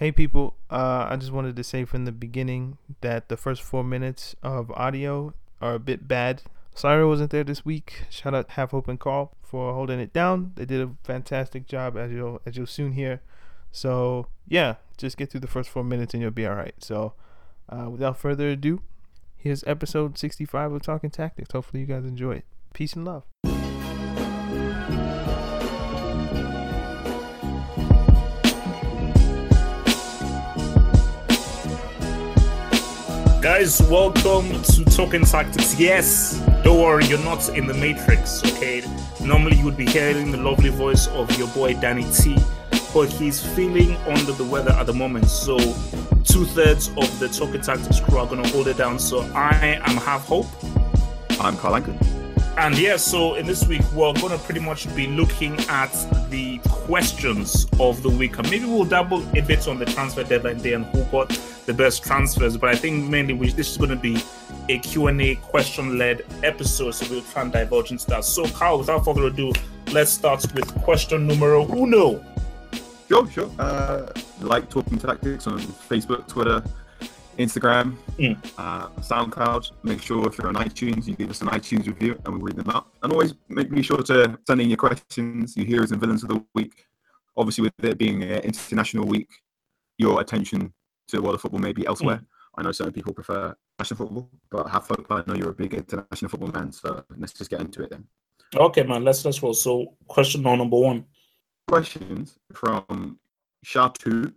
Hey people, uh, I just wanted to say from the beginning that the first four minutes of audio are a bit bad. I wasn't there this week. Shout out Half Hope and for holding it down. They did a fantastic job as you'll as you'll soon hear. So yeah, just get through the first four minutes and you'll be alright. So uh, without further ado, here's episode 65 of Talking Tactics. Hopefully you guys enjoy it. Peace and love. Guys, welcome to Talking Tactics. Yes, don't worry, you're not in the Matrix, okay? Normally, you would be hearing the lovely voice of your boy Danny T, but he's feeling under the weather at the moment. So, two thirds of the Talking Tactics crew are going to hold it down. So, I am Half Hope. I'm Carl Anker. And yeah, so in this week, we're going to pretty much be looking at the questions of the week. And maybe we'll double a bit on the transfer deadline day and who got the best transfers. But I think mainly we, this is going to be a Q&A question-led episode, so we'll try and divulge into that. So, Carl, without further ado, let's start with question numero uno. Sure, sure. Uh, like Talking Tactics on Facebook, Twitter, Instagram, Mm. uh, SoundCloud. Make sure if you're on iTunes, you give us an iTunes review and we read them out. And always make be sure to send in your questions, your heroes and villains of the week. Obviously, with it being an international week, your attention to the world of football may be elsewhere. I know certain people prefer national football, but have hope I know you're a big international football man. So let's just get into it then. Okay, man, let's let's roll. So, question number one. Questions from Shatu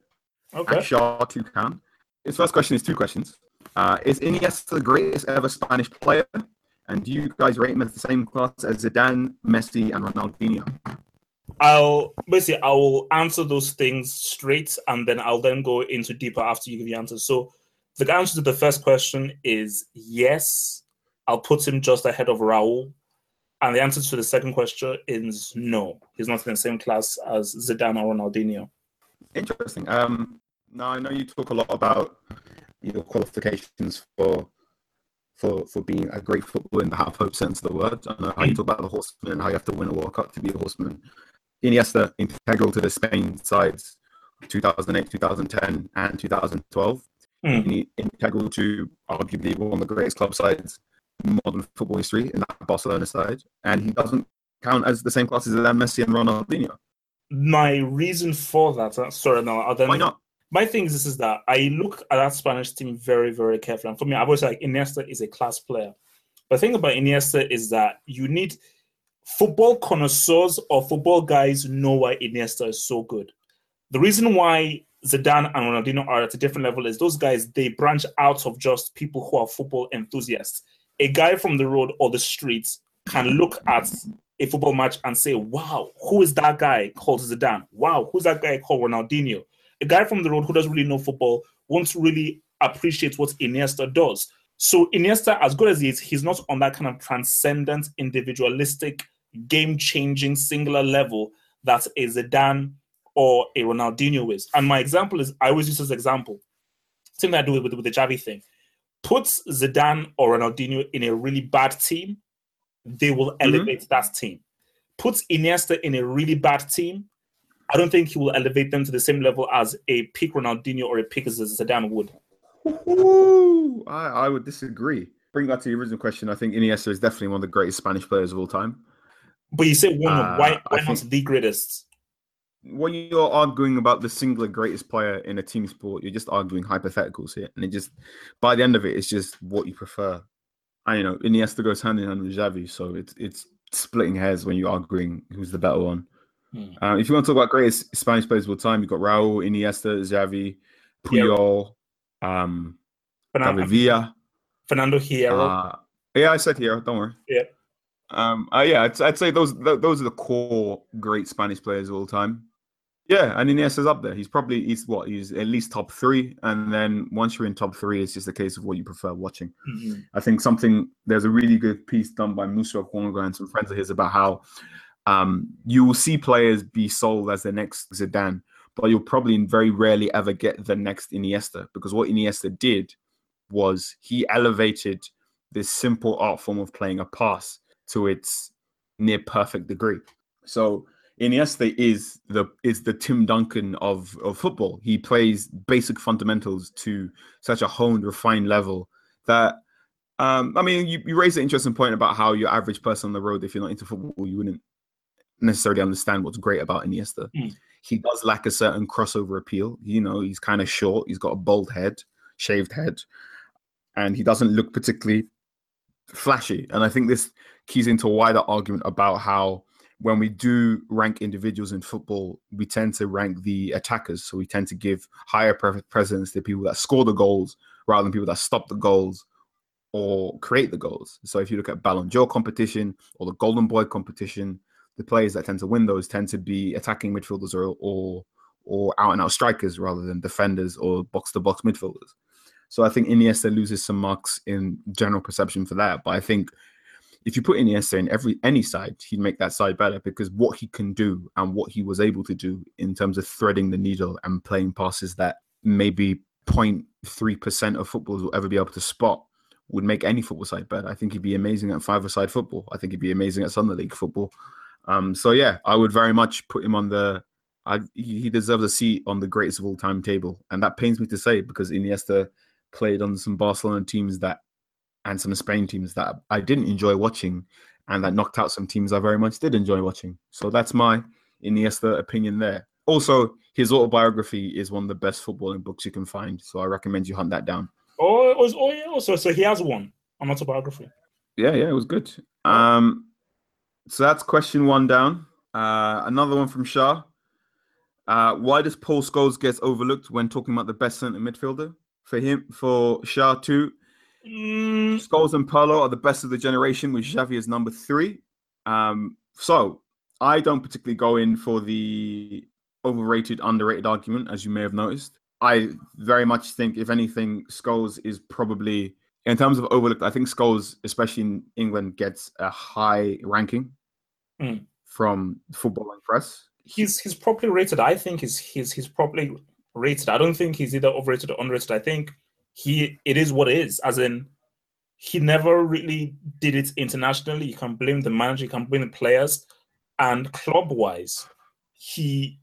Okay. at Shah Toucan. His first question is two questions. Uh, is Iniesta the greatest ever Spanish player? And do you guys rate him as the same class as Zidane, Messi, and Ronaldinho? I'll basically I will answer those things straight, and then I'll then go into deeper after you give the answer. So, the answer to the first question is yes. I'll put him just ahead of Raul, and the answer to the second question is no. He's not in the same class as Zidane or Ronaldinho. Interesting. Um, now I know you talk a lot about your qualifications for for for being a great footballer in the half hope sense of the word. I know how you talk about the horseman and how you have to win a World Cup to be a horseman. Iniesta integral to the Spain sides, 2008, 2010, and 2012. Mm. Integral to arguably one of the greatest club sides in modern football history in that Barcelona side, and he doesn't count as the same class as Messi, and Ronaldinho. My reason for that, uh, sorry, no, I'll then Why not? My thing is this is that I look at that Spanish team very, very carefully. And for me, I've always like Iniesta is a class player. But the thing about Iniesta is that you need football connoisseurs or football guys know why Iniesta is so good. The reason why Zidane and Ronaldinho are at a different level is those guys they branch out of just people who are football enthusiasts. A guy from the road or the streets can look at a football match and say, "Wow, who is that guy called Zidane? Wow, who's that guy called Ronaldinho?" A guy from the road who doesn't really know football won't really appreciate what Iniesta does. So Iniesta, as good as he is, he's not on that kind of transcendent, individualistic, game-changing, singular level that a Zidane or a Ronaldinho is. And my example is I always use this example. Same thing I do with, with the Xavi thing. Puts Zidane or Ronaldinho in a really bad team, they will Mm-hmm. elevate that team. Puts Iniesta in a really bad team, I don't think he will elevate them to the same level as a peak Ronaldinho or a peak Zidane would. Ooh, I, I would disagree. Bring back to the original question. I think Iniesta is definitely one of the greatest Spanish players of all time. But you say one, Uh, why, why not the greatest? When you're arguing about the singular greatest player in a team sport, you're just arguing hypotheticals here, and it just by the end of it, it's just what you prefer. I you know Iniesta goes hand in hand with Xavi, so it's it's splitting hairs when you're arguing who's the better one. Hmm. Uh, if you want to talk about greatest Spanish players of all time, you've got Raúl, Iniesta, Xavi, Puyol, um, Fernando, David Villa. Fernando Hierro. Uh, yeah, I said here. Don't worry. Yeah. Um. Uh, yeah, I'd, I'd say those th- those are the core great Spanish players of all time. Yeah, and Iniesta's up there. He's probably he's what he's at least top three, and then once you're in top three, it's just a case of what you prefer watching. Mhm. I think something there's a really good piece done by Musa Okwonga and some friends of his about how um, you will see players be sold as the next Zidane, but you'll probably very rarely ever get the next Iniesta because what Iniesta did was he elevated this simple art form of playing a pass to its near perfect degree. So Iniesta is the is the Tim Duncan of of football. He plays basic fundamentals to such a honed, refined level that um, I mean, you, you raise an interesting point about how your average person on the road, if you're not into football, you wouldn't necessarily understand what's great about Iniesta. Mm. He does lack a certain crossover appeal. You know, he's kind of short. He's got a bald head, shaved head, and he doesn't look particularly flashy. And I think this keys into a wider argument about how when we do rank individuals in football, we tend to rank the attackers. So we tend to give higher pre- precedence to people that score the goals rather than people that stop the goals or create the goals. So if you look at Ballon d'Or competition or the Golden Boy competition, the players that tend to win those tend to be attacking midfielders or or, or out and out strikers rather than defenders or box to box midfielders. So I think Iniesta loses some marks in general perception for that. But I think if you put Iniesta in every any side, he'd make that side better because what he can do and what he was able to do in terms of threading the needle and playing passes that maybe 0.3% of footballers will ever be able to spot would make any football side better. I think he'd be amazing at five-a-side football. I think he'd be amazing at Sunday League football. Um, so yeah, I would very much put him on the. I, he deserves a seat on the greatest of all time table, and that pains me to say because Iniesta played on some Barcelona teams that and some Spain teams that I didn't enjoy watching, and that knocked out some teams I very much did enjoy watching. So that's my Iniesta opinion there. Also, his autobiography is one of the best footballing books you can find, so I recommend you hunt that down. Oh, it was, oh yeah. Also, so he has one on autobiography. Yeah, yeah, it was good. Um, so that's question one down. Uh, another one from Shah. Uh, why does Paul Scholes get overlooked when talking about the best centre midfielder? For him, for Shah too, Mm, Scholes and Pirlo are the best of the generation, with Xavi as number three. Um, so I don't particularly go in for the overrated, underrated argument, as you may have noticed. I very much think, if anything, Scholes is probably, in terms of overlooked, I think Scholes, especially in England, gets a high ranking Mm. from football and press. he's he's properly rated. I think he's he's he's properly rated. I don't think he's either overrated or underrated. I think he it is what it is. As in, he never really did it internationally. You can blame the manager, you can blame the players, and club wise, he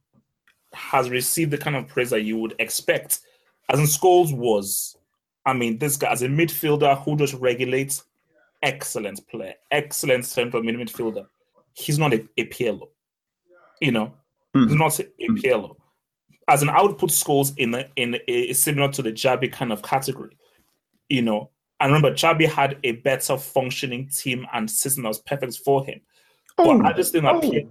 has received the kind of praise that you would expect. As in, Scholes was, I mean, this guy as a midfielder who just regulates, excellent player, excellent central mid midfielder. He's not a, a Pirlo you know, Hmm. he's not a Pirlo. As an output scores in a, in a, similar to the Xavi kind of category, you know. And remember, Xavi had a better functioning team and system that was perfect for him. But I just think that Oh. Pirlo,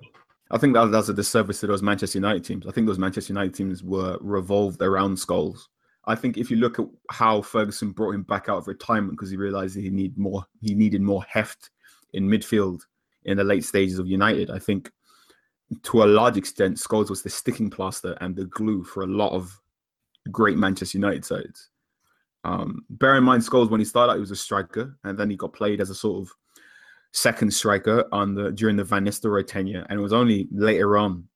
I think that that's a disservice to those Manchester United teams. I think those Manchester United teams were revolved around Scholes. I think if you look at how Ferguson brought him back out of retirement because he realized that he need more, he needed more heft in midfield in the late stages of United. I think to a large extent, Scholes was the sticking plaster and the glue for a lot of great Manchester United sides. Um, bear in mind, Scholes when he started out, he was a striker, and then he got played as a sort of second striker on the during the Van Nistelrooy tenure, and it was only later on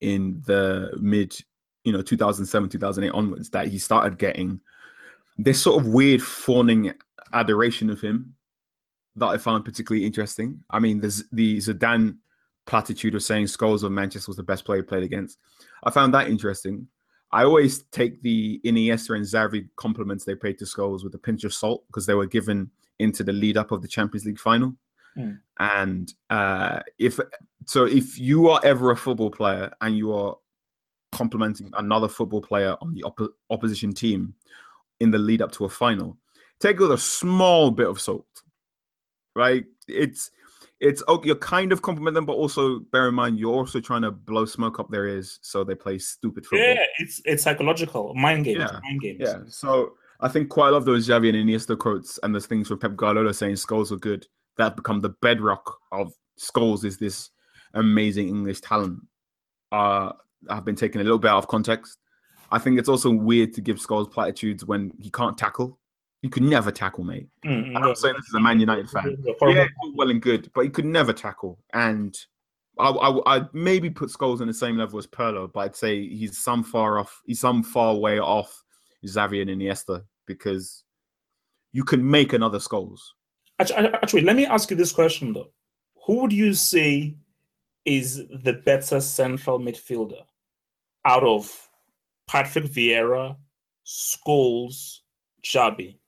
in the mid, you know, 2007, 2008 onwards that he started getting this sort of weird fawning adoration of him that I found particularly interesting. I mean, there's the Zidane platitude of saying Scholes of Manchester was the best player he played against. I found that interesting. I always take the Iniesta and Xavi compliments they paid to Scholes with a pinch of salt because they were given into the lead up of the Champions League final. Mm. And uh, if so, if you are ever a football player and you are complimenting another football player on the op- opposition team in the lead up to a final, take with a small bit of salt, right? It's it's okay, oh, you're kind of complimenting them, but also bear in mind you're also trying to blow smoke up their ears so they play stupid football. Yeah, it's it's psychological mind games. Yeah. Mind games. Yeah. So I think quite a lot of those Xavi and Iniesta quotes and those things from Pep Guardiola saying Scholes are good that become the bedrock of Scholes is this amazing English talent. Uh, have been taken a little bit out of context. I think it's also weird to give Scholes platitudes when he can't tackle. You could never tackle, mate. Mm-hmm. I'm not saying this as a Man United fan. Yeah, well and good, but he could never tackle. And I, I, I'd maybe put Scholes on the same level as Pirlo, but I'd say he's some far off. He's some far way off Xavi and Iniesta because you can make another Scholes. Actually, actually, let me ask you this question though: Who would you say is the better central midfielder out of Patrick Vieira, Scholes, Xavi?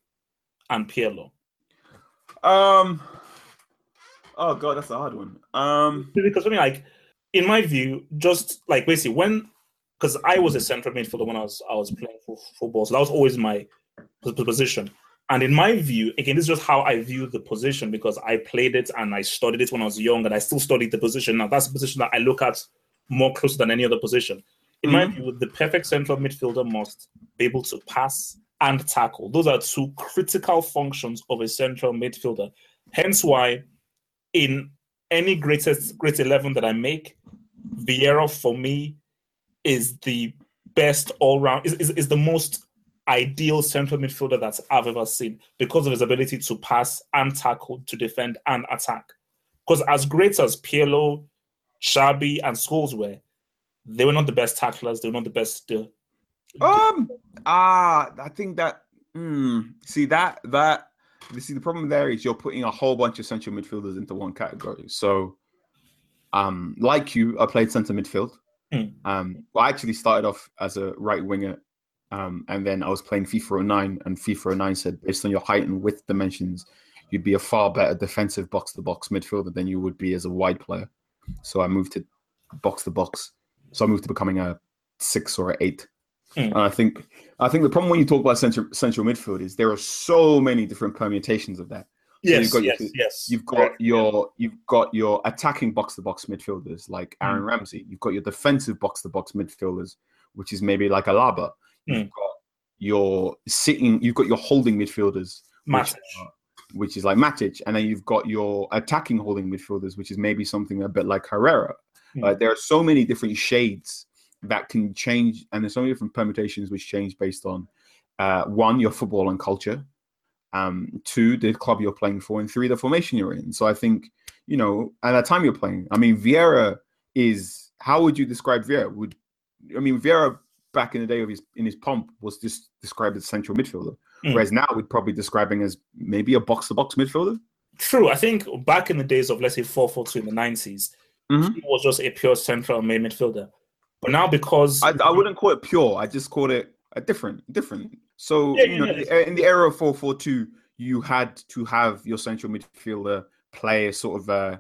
And Pirlo? Um. Oh god, that's a hard one. Um, because I mean, like in my view, just like basically when, because I was a central midfielder when I was I was playing for football, so that was always my position. And in my view, again, this is just how I view the position because I played it and I studied it when I was young, and I still studied the position. Now that's a position that I look at more closer than any other position. In mm-hmm. my view, the perfect central midfielder must be able to pass, and tackle. Those are two critical functions of a central midfielder. Hence why, in any greatest great eleven that I make, Vieira for me is the best all round. Is, is, is the most ideal central midfielder that I've ever seen because of his ability to pass and tackle, to defend and attack. Because as great as Pirlo, Xavi, and Scholes were, they were not the best tacklers. They were not the best uh, um. Ah, I think that. Mm, see that that. You see, the problem there is you're putting a whole bunch of central midfielders into one category. So, um, like you, I played centre midfield. Mm. Um, well, I actually started off as a right winger, um, and then I was playing FIFA 09, and FIFA 09 said based on your height and width dimensions, you'd be a far better defensive box to box midfielder than you would be as a wide player. So I moved to box to box. So I moved to becoming a six or an eight. Mm. And I think I think the problem when you talk about central central midfield is there are so many different permutations of that. So yes, you've got yes, your, yes. You've got your you've got your attacking box to box midfielders like Aaron mm. Ramsey. You've got your defensive box to box midfielders, which is maybe like Alaba. Mm. You've got your sitting. You've got your holding midfielders, which, which, is like Matic, and then you've got your attacking holding midfielders, which is maybe something a bit like Herrera. Mm. Uh, there are so many different shades that can change, and there's so many different permutations which change based on uh, one, your football and culture, um, two, the club you're playing for, and three, the formation you're in. So I think, you know, at that time you're playing, I mean, Vieira is how would you describe Vieira? Would I mean Vieira back in the day of his in his pomp was just described as central midfielder, mm. whereas now we'd probably describing as maybe a box to box midfielder. True. I think back in the days of let's say four four two in the 90s, mm-hmm. he was just a pure central main midfielder. But now because I, I wouldn't call it pure, I just called it a different, different. So yeah, you know, yeah. in the era of four four two, you had to have your central midfielder play a sort of uh,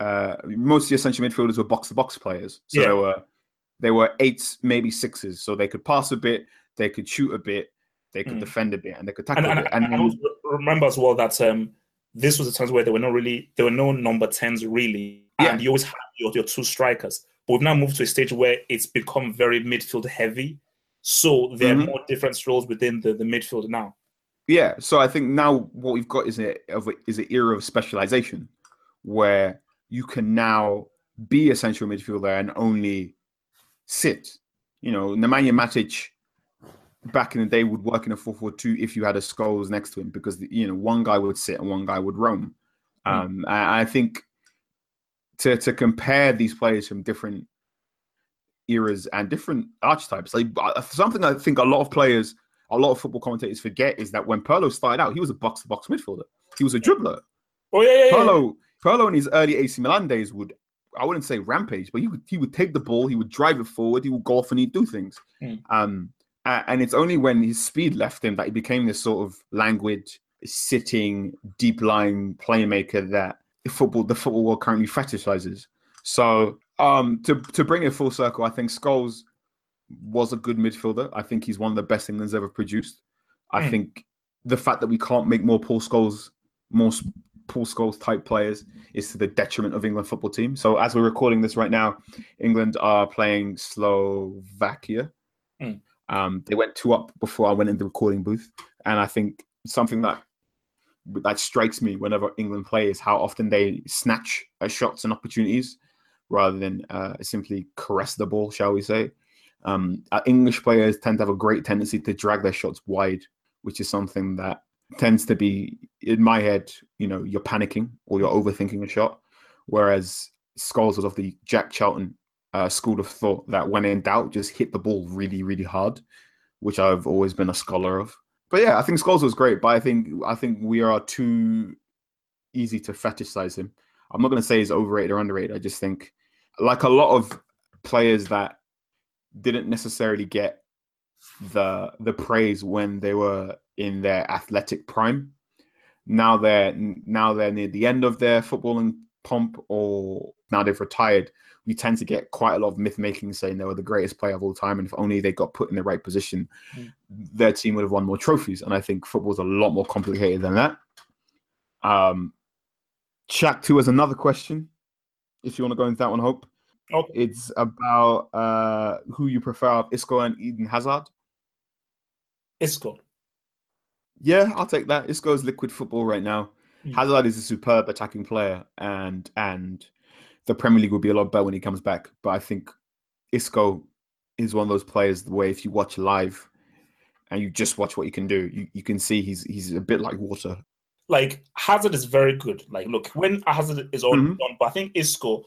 uh, most of your central midfielders were box to box players. So yeah. they were they were eights, maybe sixes, so they could pass a bit, they could shoot a bit, they could mm. defend a bit, and they could tackle and, and, and, and remember as well that um, this was the times where there were not really there were no number tens really, and you always had your, your two strikers. But we've now moved to a stage where it's become very midfield heavy. So there mm-hmm. are more different roles within the, the midfield now. Yeah, so I think now what we've got is a is an era of specialization where you can now be a central midfielder and only sit. You know, Nemanja Matic back in the day would work in a 4-4-2 if you had a Scholes next to him because you know one guy would sit and one guy would roam. Mm. Um, I think to to compare these players from different eras and different archetypes. Like uh, something I think a lot of players, a lot of football commentators forget is that when Pirlo started out, he was a box to box midfielder. He was a dribbler. Oh yeah, yeah, yeah. Pirlo, Pirlo in his early AC Milan days would, I wouldn't say rampage, but he would he would take the ball, he would drive it forward, he would golf, and he'd do things. Mm. Um, and it's only when his speed left him that he became this sort of languid, sitting, deep line playmaker that football the football world currently fetishizes. So um, to to bring it full circle, I think Scholes was a good midfielder. I think he's one of the best England's ever produced. I Mm. think the fact that we can't make more Paul Scholes, more Paul Scholes type players is to the detriment of England football team. So as we're recording this right now, England are playing Slovakia. Mm. Um, they went two up before I went in the recording booth, and I think something that that strikes me whenever England play is how often they snatch at shots and opportunities rather than uh, simply caress the ball, shall we say. Um, uh, English players tend to have a great tendency to drag their shots wide, which is something that tends to be, in my head, you know, you're panicking or you're overthinking a shot. Whereas Scholes was of the Jack Charlton uh, school of thought that when in doubt, just hit the ball really, really hard, which I've always been a scholar of. But yeah, I think Scholes was great, but I think I think we are too easy to fetishize him. I'm not going to say he's overrated or underrated. I just think, like a lot of players that didn't necessarily get the the praise when they were in their athletic prime. Now they're now they're near the end of their footballing pomp, or now they've retired. We tend to get quite a lot of myth making saying they were the greatest player of all time, and if only they got put in the right position, Mm. their team would have won more trophies. And I think football's a lot more complicated than that. Um, Shaq two has another question. If you want to go into that one, Hope. Okay. It's about uh, who you prefer, Isco and Eden Hazard. Isco. Yeah, I'll take that. Isco's liquid football right now. Mm. Hazard is a superb attacking player, and and the Premier League will be a lot better when he comes back. But I think Isco is one of those players the way if you watch live and you just watch what he can do, you, you can see he's he's a bit like water. Like Hazard is very good. Like, look, when Hazard is Mhm. done, but I think Isco,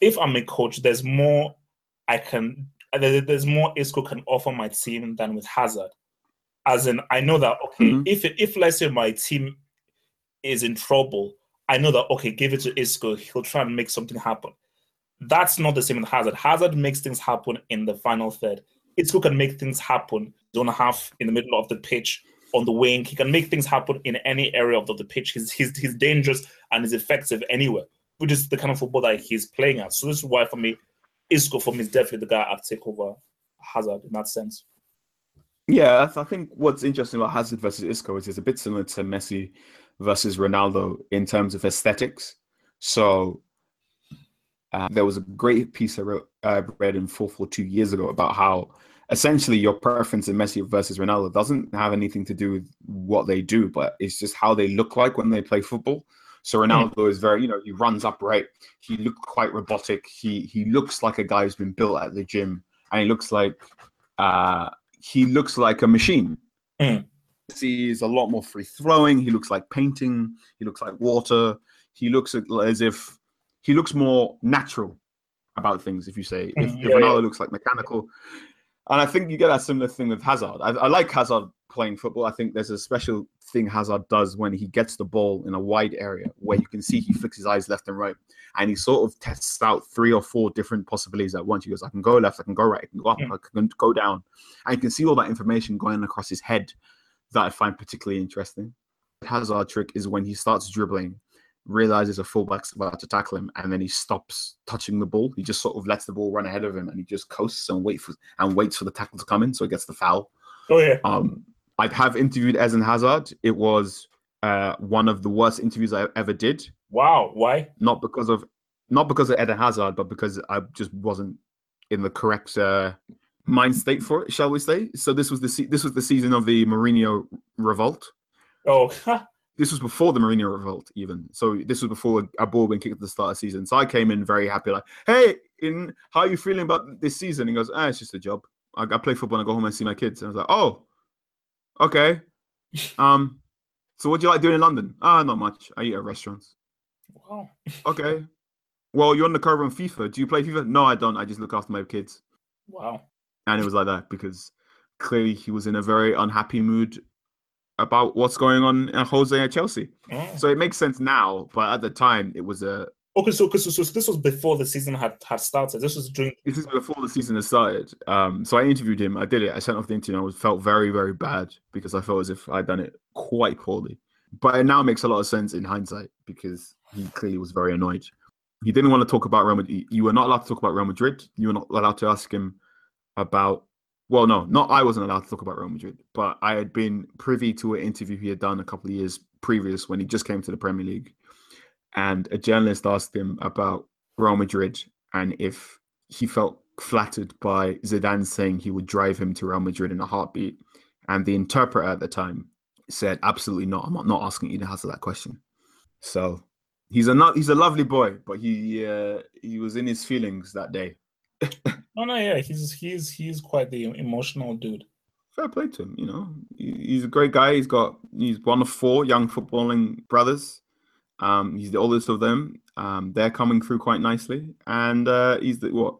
if I'm a coach, there's more I can. There's more Isco can offer my team than with Hazard. As in, I know that okay, Mhm. if if let's say my team is in trouble, I know that okay, give it to Isco, he'll try and make something happen. That's not the same with Hazard. Hazard makes things happen in the final third. Isco can make things happen zone half in the middle of the pitch on the wing. He can make things happen in any area of the, the pitch. He's, he's he's dangerous and is effective anywhere, which is the kind of football that he's playing at. So this is why for me, Isco for me is definitely the guy I'd take over Hazard in that sense. Yeah, I think what's interesting about Hazard versus Isco is it's a bit similar to Messi versus Ronaldo in terms of aesthetics. So uh, there was a great piece I wrote, uh, read in 442 years ago about how essentially your preference in Messi versus Ronaldo doesn't have anything to do with what they do, but it's just how they look like when they play football. So Ronaldo is very, you know, he runs upright. He looks quite robotic. He he looks like a guy who's been built at the gym, and he looks like uh, he looks like a machine. Mm. He is a lot more free throwing. He looks like painting. He looks like water. He looks as if he looks more natural about things. If you say if, Mm, if Ronaldo yeah. looks like mechanical, and I think you get that similar thing with Hazard. I, I like Hazard playing football. I think there's a special thing Hazard does when he gets the ball in a wide area where you can see he flicks his eyes left and right, and he sort of tests out three or four different possibilities at once. He goes, "I can go left, I can go right, I can go up, Mm. I can go down," and you can see all that information going across his head that I find particularly interesting. Hazard trick is when he starts dribbling, realizes a fullback's about to tackle him, and then he stops touching the ball. He just sort of lets the ball run ahead of him, and he just coasts and wait for and waits for the tackle to come in, so he gets the foul. Oh yeah, Um, I have interviewed Eden Hazard. It was uh, one of the worst interviews I ever did. wow. Why? Not because of not because of Eden Hazard, but because I just wasn't in the correct uh, mind state for it, shall we say? So this was the se- this was the season of the Mourinho revolt. Oh, This was before the Mourinho revolt, even. So this was before a ball been kicked at the start of the season. So I came in very happy, like, "Hey, in how are you feeling about this season?" He goes, "Ah, it's just a job. I, I play football and I go home and see my kids." And I was like, "Oh, okay. Um, so what do you like doing in London? Ah, not much. I eat at restaurants. wow. Okay. Well, you're on the cover on FIFA. Do you play FIFA? No, I don't. I just look after my kids. Wow. And it was like that because clearly he was in a very unhappy mood about what's going on in Jose at Chelsea. Oh. So it makes sense now, but at the time it was a Okay, so, so, so this was before the season had, had started. This was during. this is before the season has started. Um, so I interviewed him. I did it. I sent off the interview. And I was felt very, very bad because I felt as if I'd done it quite poorly. But it now makes a lot of sense in hindsight because he clearly was very annoyed. He didn't want to talk about Real Madrid. You were not allowed to talk about Real Madrid. You were not allowed to ask him about. Well, no, not I wasn't allowed to talk about Real Madrid, but I had been privy to an interview he had done a couple of years previous when he just came to the Premier League, and a journalist asked him about Real Madrid and if he felt flattered by Zidane saying he would drive him to Real Madrid in a heartbeat, and the interpreter at the time said, "Absolutely not. I'm not asking you to answer that question." So he's a not, he's a lovely boy, but he uh, he was in his feelings that day. Oh no, yeah, he's he's he's quite the emotional dude. Fair play to him, you know. He's a great guy. He's got he's one of four young footballing brothers. Um, he's the oldest of them. Um, they're coming through quite nicely, and uh, he's the what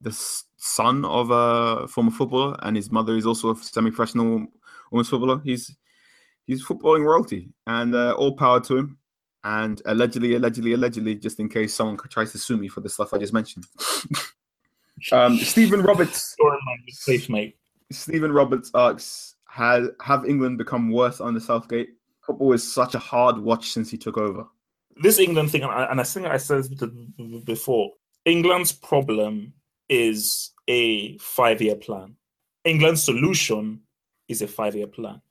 the son of a former footballer, and his mother is also a semi-professional women's footballer. He's he's footballing royalty, and uh, all power to him. And allegedly, allegedly, allegedly, just in case someone tries to sue me for the stuff I just mentioned. um, Stephen Roberts. Safe mate. Stephen Roberts asks, "Has have England become worse under Southgate? Football is such a hard watch since he took over." This England thing, and I, think I said this before. England's problem is a five-year plan. England's solution is a five-year plan.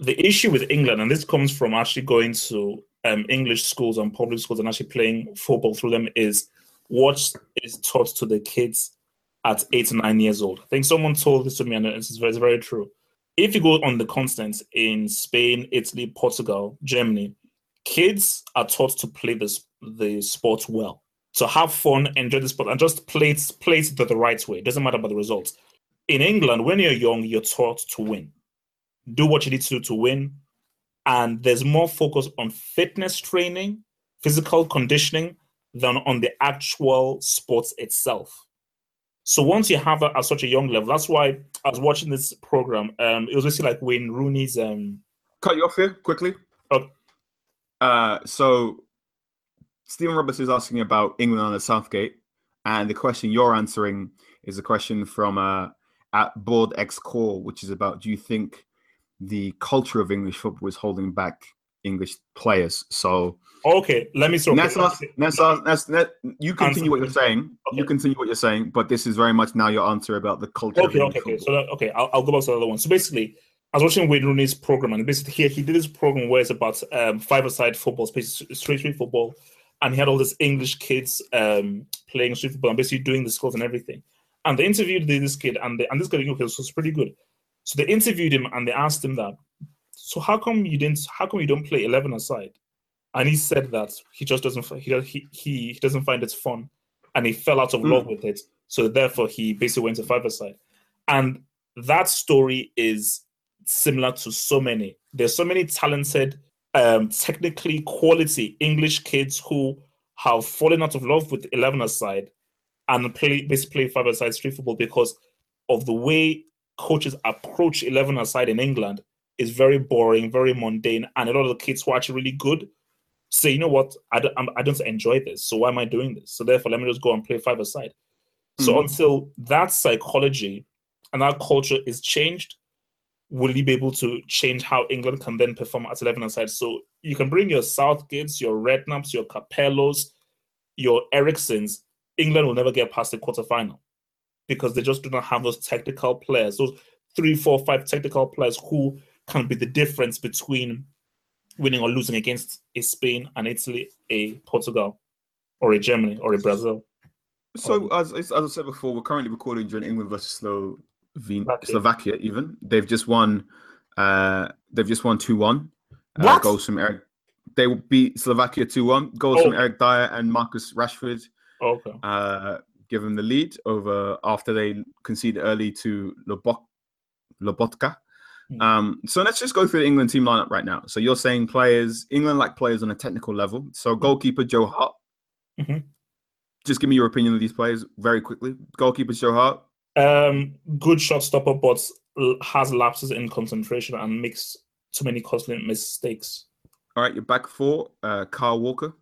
The issue with England, and this comes from actually going to um, English schools and public schools and actually playing football through them, is what is taught to the kids at eight or nine years old. I think someone told this to me, and it's very, very true. If you go on the continent in Spain, Italy, Portugal, Germany, kids are taught to play this the sport well, to have fun, enjoy the sport, and just play it, play it the, the right way. It doesn't matter about the results. In England, when you're young, you're taught to win. Do what you need to do to win. And there's more focus on fitness training, physical conditioning, than on the actual sports itself. So once you have that at such a young level, that's why I was watching this program. Um, it was basically like Wayne Rooney's um, Cut you off here quickly. Oh. Uh, so Stephen Roberts is asking about England under Southgate, and the question you're answering is a question from uh, at Board X Core, which is about: Do you think the culture of English football is holding back English players? So Okay, let me ask, let's ask, let's, you continue what you're saying. You continue what you're saying, but this is very much now your answer about the culture. Okay, okay, okay. So that, okay, I'll, I'll go back to the other one. So basically, I was watching Wayne Rooney's program, and basically he, he did this program where it's about um, five-a-side football, basically street street football, and he had all these English kids um, playing street football and basically doing the skills and everything. And they interviewed this kid, and the, and this guy okay, so it's pretty good. So they interviewed him and they asked him that. So how come you didn't? How come you don't play eleven aside? And he said that he just doesn't. He he he, doesn't find it fun, and he fell out of Mm. love with it. So therefore, he basically went to five aside. And that story is similar to so many. There's so many talented, um, technically quality English kids who have fallen out of love with 11 aside and play basically play five aside street football because of the way coaches approach 11 aside in England is very boring, very mundane, and a lot of the kids who are actually really good say, you know what, I don't, I'm- I don't enjoy this, so why am I doing this? So therefore, let me just go and play five aside. So Mhm. until that psychology and that culture is changed, will you be able to change how England can then perform at 11 aside? So you can bring your Southgates, your Redknaps, your Capellos, your Erikssons. England will never get past the quarterfinal because they just do not have those technical players, those three, four, five technical players who can be the difference between winning or losing against a Spain, and Italy, a Portugal, or a Germany, or a Brazil. So as, as I said before, we're currently recording during England versus Sloven- Slovakia. Slovakia. Even they've just won. Uh, they've just won two one. Uh, What? goals from Eric. They will beat Slovakia two one. Goals Oh. from Eric Dier and Marcus Rashford. Okay. Uh, give them the lead over after they conceded early to Lobot Lobotka. Hmm. Um, so let's just go through the England team lineup right now. So you're saying players, England like players on a technical level. So goalkeeper Joe Hart. Mhm. Just give me your opinion of these players very quickly. Goalkeeper Joe Hart, Um, good shot stopper, but has lapses in concentration and makes too many costly mistakes. All right, your back four, uh, Kyle Walker.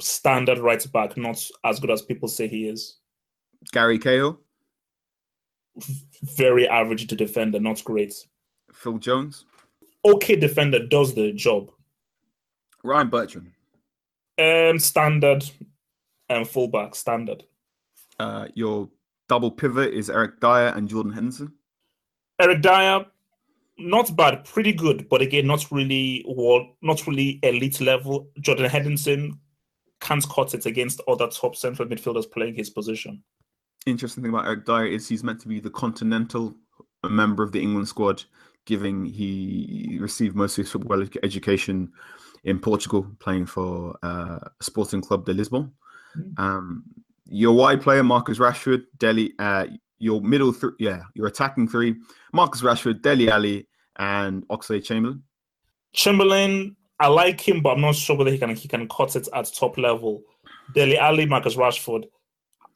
Standard right back, not as good as people say he is. Gary Cahill. Very average to defender, not great. Phil Jones. Okay defender, does the job. Ryan Bertrand. Um, standard and um, fullback, standard. Uh, your double pivot is Eric Dier and Jordan Henderson. Eric Dier, not bad, pretty good, but again, not really well, not really elite level. Jordan Henderson can't cut it against other top central midfielders playing his position. Interesting thing about Eric Dier is he's meant to be the continental member of the England squad, given he received most of his football education in Portugal, playing for uh, Sporting Club de Lisbon. Mm-hmm. Um, your wide player, Marcus Rashford, Dele. uh, your middle three, yeah, your attacking three, Marcus Rashford, Dele Alli, and Oxlade-Chamberlain. Chamberlain, I like him, but I'm not sure whether he can he can cut it at top level. Dele Alli, Marcus Rashford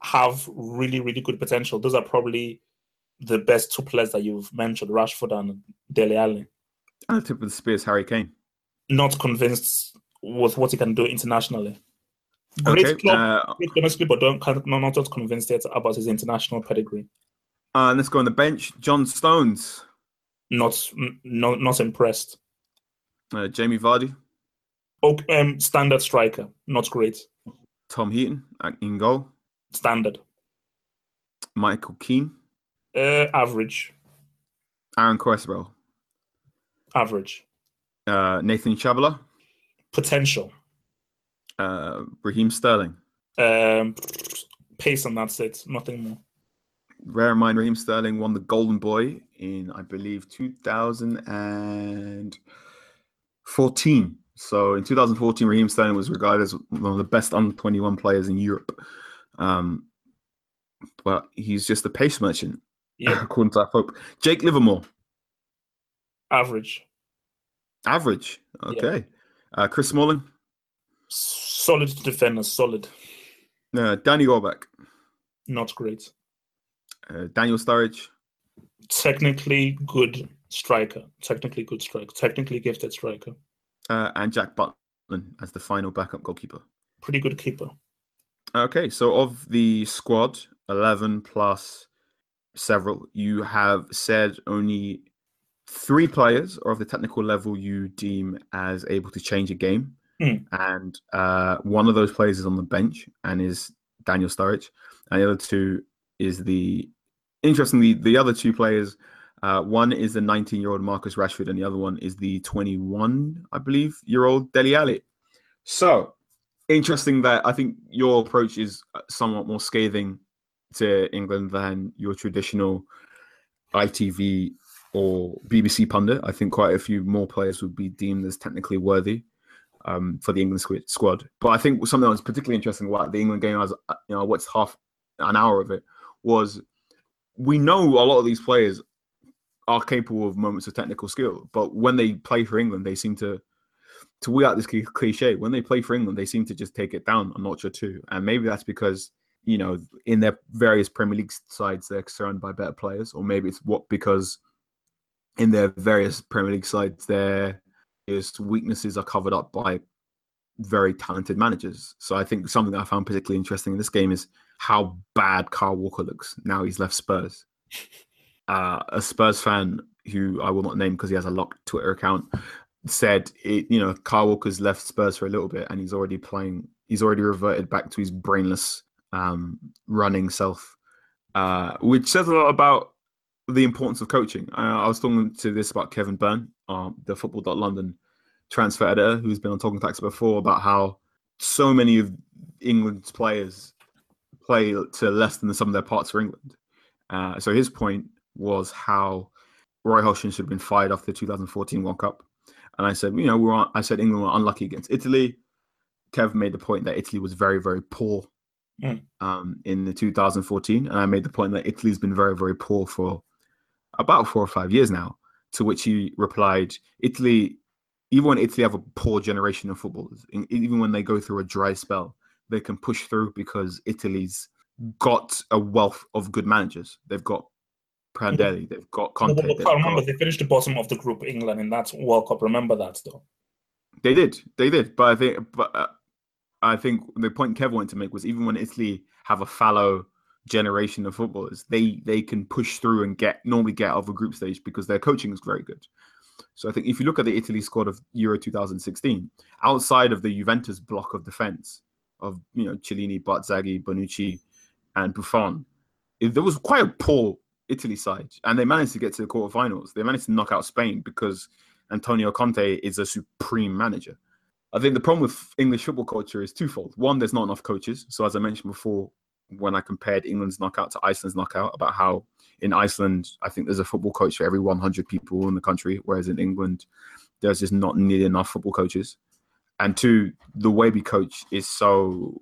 have really really good potential. Those are probably the best two players that you've mentioned, Rashford and Dele Alli. And the tip of the spear is Harry Kane. Not convinced with what he can do internationally. Great okay, club, uh, domestically, but don't not just convinced yet about his international pedigree. Uh, let's go on the bench. John Stones. Not not not impressed. Uh, Jamie Vardy. Okay, um, standard striker, not great. Tom Heaton in goal. Standard. Michael Keane. Uh, average. Aaron Cresswell. Average. Uh, Nathan Chalobah. Potential uh, Raheem Sterling. Um, pace and that's it. Nothing more. Rare in mind, Raheem Sterling won the Golden Boy in, I believe, 2014. So in 2014, Raheem Sterling was regarded as one of the best under 21 players in Europe. Um, but he's just a pace merchant, yeah. according to Hope. Jake Livermore. Average. Average. Okay. Yeah. Uh, Chris Smalling solid defender, solid. Uh, Danny Welbeck. Not great. Uh, Daniel Sturridge. Technically good striker. Technically good striker. Technically gifted striker. Uh, and Jack Butland as the final backup goalkeeper. Pretty good keeper. Okay, so of the squad, 11 plus several, you have said only three players are of the technical level you deem as able to change a game. Mm. And uh, one of those players is on the bench and is Daniel Sturridge. And the other two is the interestingly, the other two players, uh, one is the 19 year old Marcus Rashford, and the other one is the 21, I believe, year old Dele Alli. So interesting that I think your approach is somewhat more scathing to England than your traditional ITV or BBC pundit. I think quite a few more players would be deemed as technically worthy um, for the England squad. But I think something that was particularly interesting about the England game, as you know, what's half an hour of it was we know a lot of these players are capable of moments of technical skill, but when they play for England, they seem to to weed out this cliche. When they play for England, they seem to just take it down a notch or two, and maybe that's because you know in their various Premier League sides they're surrounded by better players, or maybe it's what because in their various Premier League sides they're weaknesses are covered up by very talented managers. So I think something that I found particularly interesting in this game is how bad Kyle Walker looks now he's left Spurs. Uh, a Spurs fan who I will not name because he has a locked Twitter account said, it, you know, Kyle Walker's left Spurs for a little bit and he's already playing. He's already reverted back to his brainless um, running self, uh, which says a lot about the importance of coaching. I, I was talking to this about Kevin Byrne, um, the Football.London transfer editor, who's been on Talking Tactics before, about how so many of England's players play to less than the sum of their parts for England. Uh, so his point was how Roy Hodgson should have been fired after the 2014 World Cup. And I said, you know, we are I said England were unlucky against Italy. Kev made the point that Italy was very, very poor mm. um, in the 2014, and I made the point that Italy's been very, very poor for about four or five years now. To which he replied, Italy, even when Italy have a poor generation of footballers, even when they go through a dry spell, they can push through because Italy's got a wealth of good managers. They've got Prandelli, they've got Conte. No, but they've remember, got- they finished the bottom of the group, England, in that World Cup. Remember that, though. They did, they did, but I think, but uh, I think the point Kev wanted to make was even when Italy have a fallow generation of footballers, they they can push through and get normally get out of a group stage because their coaching is very good. So I think if you look at the Italy squad of Euro 2016, outside of the Juventus block of defense of you know Chiellini, Barzagli, Bonucci, and Buffon, there was quite a poor Italy side, and they managed to get to the quarterfinals. They managed to knock out Spain because Antonio Conte is a supreme manager. I think the problem with English football culture is twofold. One, there's not enough coaches. So as I mentioned before, when I compared England's knockout to Iceland's knockout, about how in Iceland, I think there's a football coach for every 100 people in the country, whereas in England, there's just not nearly enough football coaches. And two, the way we coach is so,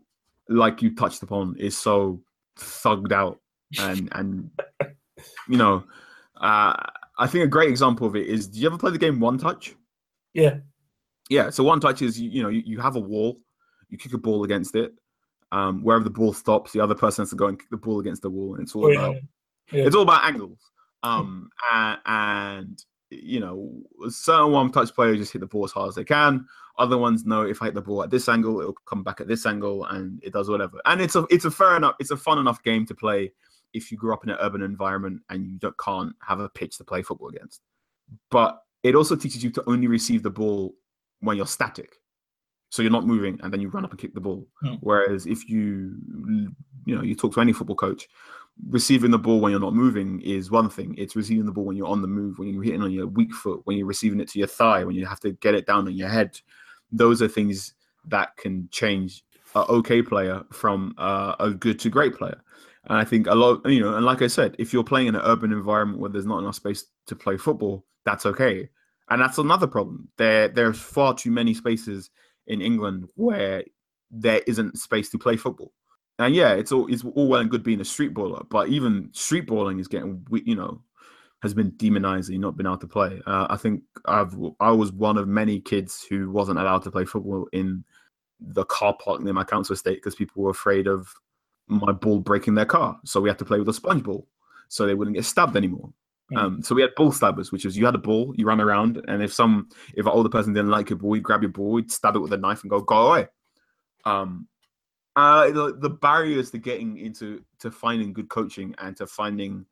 like you touched upon, is so thugged out and and you know, uh, I think a great example of it is. Do you ever play the game One Touch? Yeah. Yeah. So one touch is you, you know you, you have a wall, you kick a ball against it. Um, wherever the ball stops, the other person has to go and kick the ball against the wall, and it's all Oh, about yeah. Yeah. it's all about angles. Um, and, and you know, certain one touch players just hit the ball as hard as they can. Other ones know if I hit the ball at this angle, it'll come back at this angle, and it does whatever. And it's a it's a fair enough, it's a fun enough game to play if you grew up in an urban environment and you don't, can't have a pitch to play football against. But it also teaches you to only receive the ball when you're static. So you're not moving and then you run up and kick the ball. Hmm. Whereas if you you know, you talk to any football coach, receiving the ball when you're not moving is one thing. It's receiving the ball when you're on the move, when you're hitting on your weak foot, when you're receiving it to your thigh, when you have to get it down on your head. Those are things that can change a okay player from uh, a good to great player. And I think a lot, you know, and like I said, if you're playing in an urban environment where there's not enough space to play football, that's okay. And that's another problem. There, there's far too many spaces in England where there isn't space to play football. And yeah, it's all it's all well and good being a street baller, but even street balling is getting, you know, has been demonized and not been able to play. Uh, I think I've I was one of many kids who wasn't allowed to play football in the car park near my council estate because people were afraid of my ball breaking their car. So we had to play with a sponge ball so they wouldn't get stabbed anymore. Um, so we had ball stabbers, which is you had a ball, you ran around, and if some if an older person didn't like your ball, you'd grab your ball, you'd stab it with a knife and go go away. Um, uh, the, the barriers to getting into to finding good coaching and to finding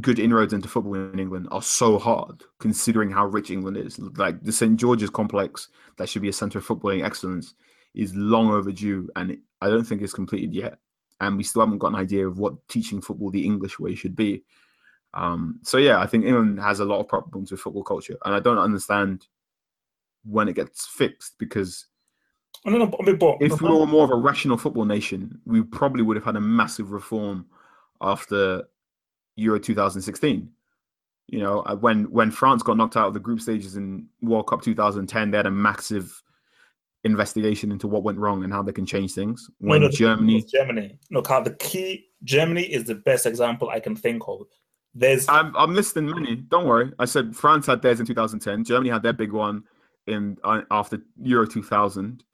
good inroads into football in England are so hard, considering how rich England is. Like the St George's complex, that should be a centre of footballing excellence, is long overdue, and I don't think it's completed yet. And we still haven't got an idea of what teaching football the English way should be. Um, so yeah, I think England has a lot of problems with football culture, and I don't understand when it gets fixed because I don't know, but, but if we were more of a rational football nation, we probably would have had a massive reform after Euro 2016. You know, uh, when when France got knocked out of the group stages in World Cup 2010, they had a massive investigation into what went wrong and how they can change things. When no, the- Germany, Germany. No, Carl, the key Germany is the best example I can think of. There's I'm, I'm listing many. Don't worry. I said France had theirs in 2010. Germany had their big one in uh, after Euro 2000.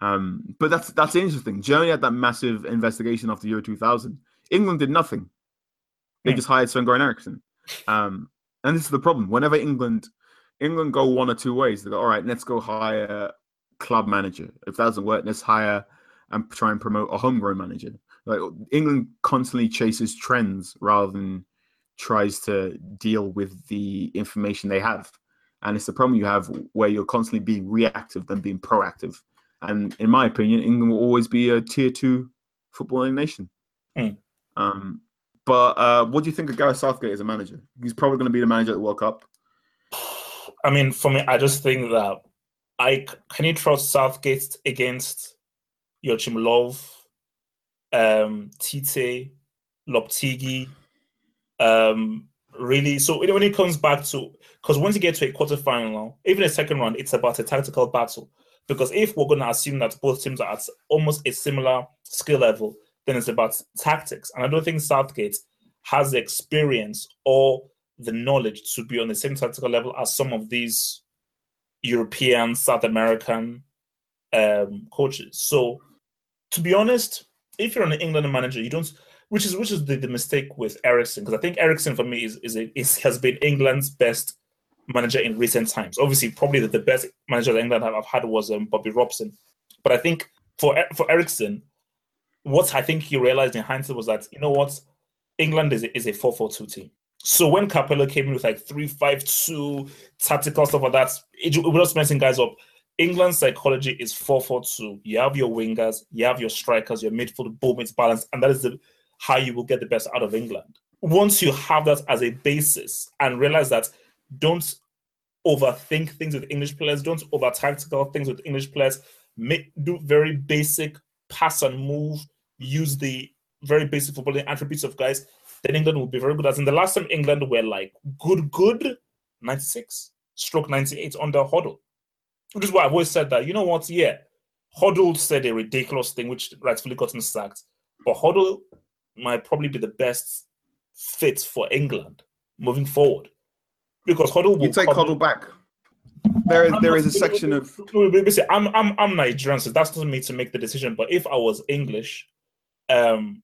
Um, but that's that's interesting. Germany had that massive investigation after Euro 2000. England did nothing. They Hmm. just hired Sven Goran Eriksson. Um, and this is the problem. Whenever England England go one or two ways, they go, all right, let's go hire club manager. If that doesn't work, let's hire and try and promote a homegrown manager. Like England constantly chases trends rather than tries to deal with the information they have. And it's the problem you have where you're constantly being reactive than being proactive. And in my opinion, England will always be a tier two footballing nation. Hmm. Um, but uh, what do you think of Gareth Southgate as a manager? He's probably going to be the manager at the World Cup. I mean, for me, I just think that I can you trust Southgate against Joachim Löw, um, Tite, Lopetegui, um, really. So when it comes back to because once you get to a quarterfinal, even a second round, it's about a tactical battle. Because if we're going to assume that both teams are at almost a similar skill level, then it's about tactics. And I don't think Southgate has the experience or the knowledge to be on the same tactical level as some of these European, South American um, coaches. So, to be honest, if you're an England manager, you don't. Which is which is the, the mistake with Eriksson because I think Eriksson for me is is, is has been England's best manager in recent times. Obviously, probably the, the best manager that England have, have had was um, Bobby Robson, but I think for for Eriksson, what I think he realized in hindsight was that you know what, England is is a four four two team. So when Capello came in with like three five two tactical stuff like that, it, it was messing guys up. England's psychology is 4-4-2. You have your wingers, you have your strikers, your midfield, boom, it's balanced, and that is the how you will get the best out of England. Once you have that as a basis and realize that don't overthink things with English players, don't over tactical things with English players, make do very basic pass and move, use the very basic footballing attributes of guys, then England will be very good. As in the last time England were like good, good, 96, stroke 98 under Hoddle. Which is why I've always said that, you know what, yeah, Hoddle said a ridiculous thing, which rightfully got him sacked. But Hoddle might probably be the best fit for England moving forward. Because Hoddle will You take Hoddle back. There is, there is a section of. I'm I'm I'm Nigerian, so that's not me to make the decision. But if I was English, um,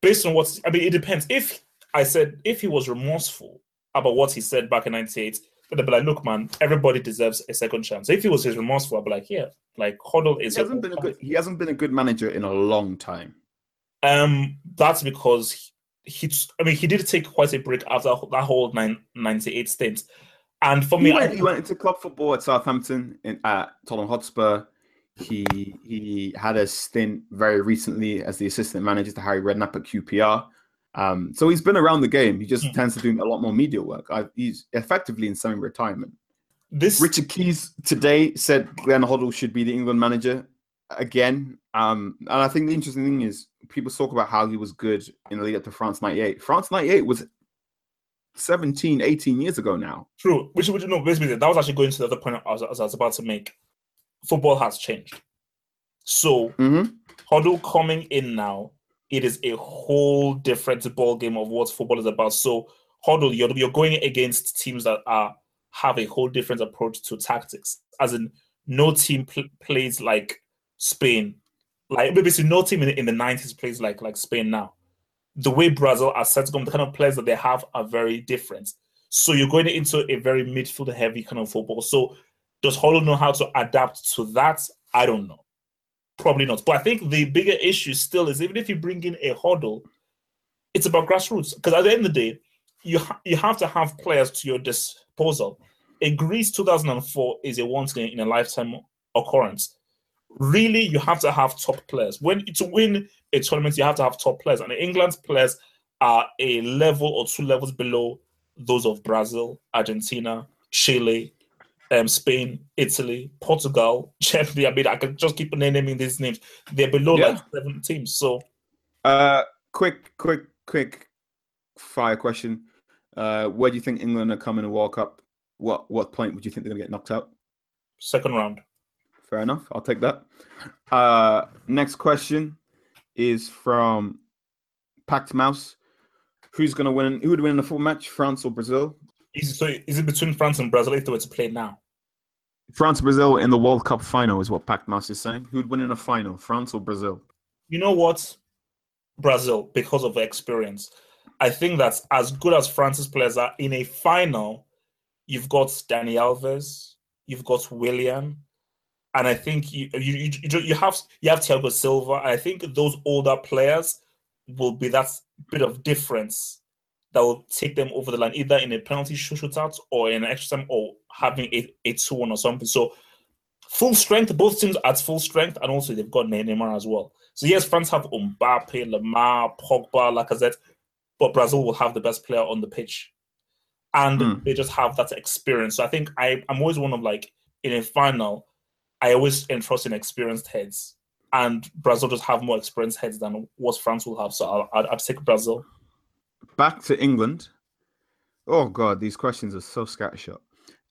based on what I mean, it depends. If I said if he was remorseful about what he said back in '98, then I'd be like, look, man, everybody deserves a second chance. If he was his remorseful, I'd be like, yeah, like Hoddle is. He hasn't been a good. He hasn't been a good manager in a long time. Um, that's because he, he. I mean, he did take quite a break after that whole nine, 98 stint. And for he me, went, I, he went into club football at Southampton in, at Tottenham Hotspur. He he had a stint very recently as the assistant manager to Harry Redknapp at QPR. Um, so he's been around the game. He just Mm. tends to do a lot more media work. I, he's effectively in semi-retirement. this Richard Keys today said Glenn Hoddle should be the England manager again. Um, and I think the interesting thing is people talk about how he was good in the lead up to France 98. France 98 was 17, 18 years ago now. True. Which, which no, basically, that was actually going to the other point I was, I was about to make. Football has changed. So, Mhm. Hoddle coming in now, it is a whole different ball game of what football is about. So, Hoddle, you're, you're going against teams that are have a whole different approach to tactics. As in, no team pl- plays like Spain. Like basically, no team in, in the 90s plays like like Spain now. The way Brazil are set up, the kind of players that they have are very different. So you're going into a very midfield heavy kind of football. So does Hoddle know how to adapt to that? I don't know. Probably not. But I think the bigger issue still is even if you bring in a Hoddle, it's about grassroots. Because at the end of the day, you ha- you have to have players to your disposal. A Greece 2004 is a once in a lifetime occurrence. Really, you have to have top players. When to win a tournament, you have to have top players, and England's players are a level or two levels below those of Brazil, Argentina, Chile, um, Spain, Italy, Portugal, Germany. I mean, I can just keep naming these names. They're below Yeah. like seven teams. So Uh, quick, quick, quick fire question. Uh, where do you think England are coming to World Cup? What what point would you think they're going to get knocked out? second round. Fair enough. I'll take that. Uh, next question is from Packed Mouse. Who's going to win? Who would win in the full match? France or Brazil? Is, so is it between France and Brazil if they were to play now? France Brazil in the World Cup final is what Packed Mouse is saying. Who'd win in a final? France or Brazil? You know what? Brazil, because of experience. I think that's as good as France's players are in a final, you've got Dani Alves, you've got Willian, and I think you you you, you have you have Thiago Silva. I think those older players will be that bit of difference that will take them over the line, either in a penalty shootout or in an extra time, or having a, a two one or something. So full strength, both teams at full strength, and also they've got Neymar as well. So yes, France have Mbappe, Lemar, Pogba, Lacazette, but Brazil will have the best player on the pitch, and Hmm. they just have that experience. So I think I, I'm always one of like in a final, I always entrust in experienced heads, and Brazil just have more experienced heads than what France will have. So I'll, I'll take Brazil. Back to England. Oh God, these questions are so scattershot.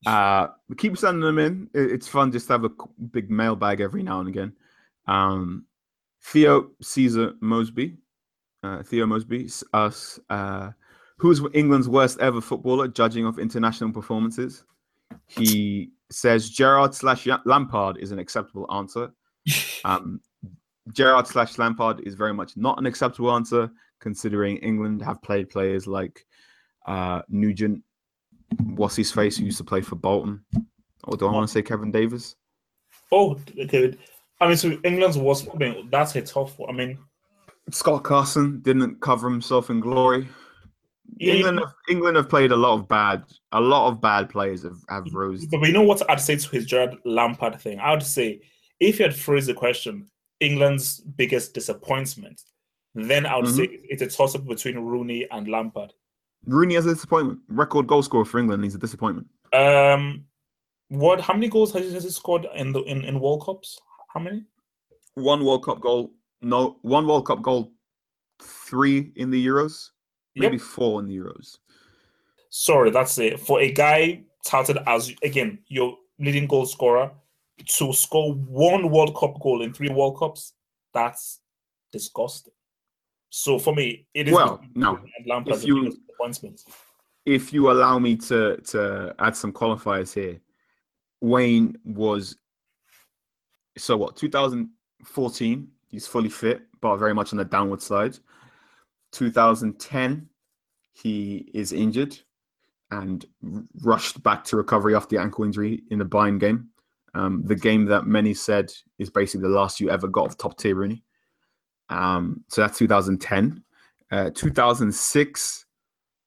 Uh, we keep sending them in. It's fun just to have a big mailbag every now and again. Um, Theo Caesar Mosby, uh, Theo Mosby, s- us. Uh, who's England's worst ever footballer, judging of international performances? He says Gerrard slash Lampard is an acceptable answer. Um, Gerrard slash Lampard is very much not an acceptable answer. considering England have played players like uh, Nugent, what's his face, who used to play for Bolton. Or do I want to say Kevin Davies? Oh, okay. I mean, so England's was. I mean, that's a tough one. I mean, Scott Carson didn't cover himself in glory. England, have, England have played a lot of bad, a lot of bad players have, have rose. But you know what I'd say to his Gerrard Lampard thing? I would say if you had phrased the question, England's biggest disappointment, then I would Mhm. say it's a toss up between Rooney and Lampard. Rooney as a disappointment. Record goal scorer for England. He's a disappointment. Um, what? How many goals has he, has he scored in the in, in World Cups? How many? One World Cup goal. No, one World Cup goal. Three in the Euros. Maybe Yep. four in the Euros. Sorry, that's it. For a guy touted as again your leading goal scorer to score one World Cup goal in three World Cups, that's disgusting. So for me, it is Well, no. Rooney and Lampard If you- if you allow me to to add some qualifiers here, Wayne was so what 2014 he's fully fit but very much on the downward slide 2010 he is injured and rushed back to recovery after the ankle injury in the Bayern game. Um, the game that many said is basically the last you ever got of top tier Rooney um, so that's 2010 uh, 2006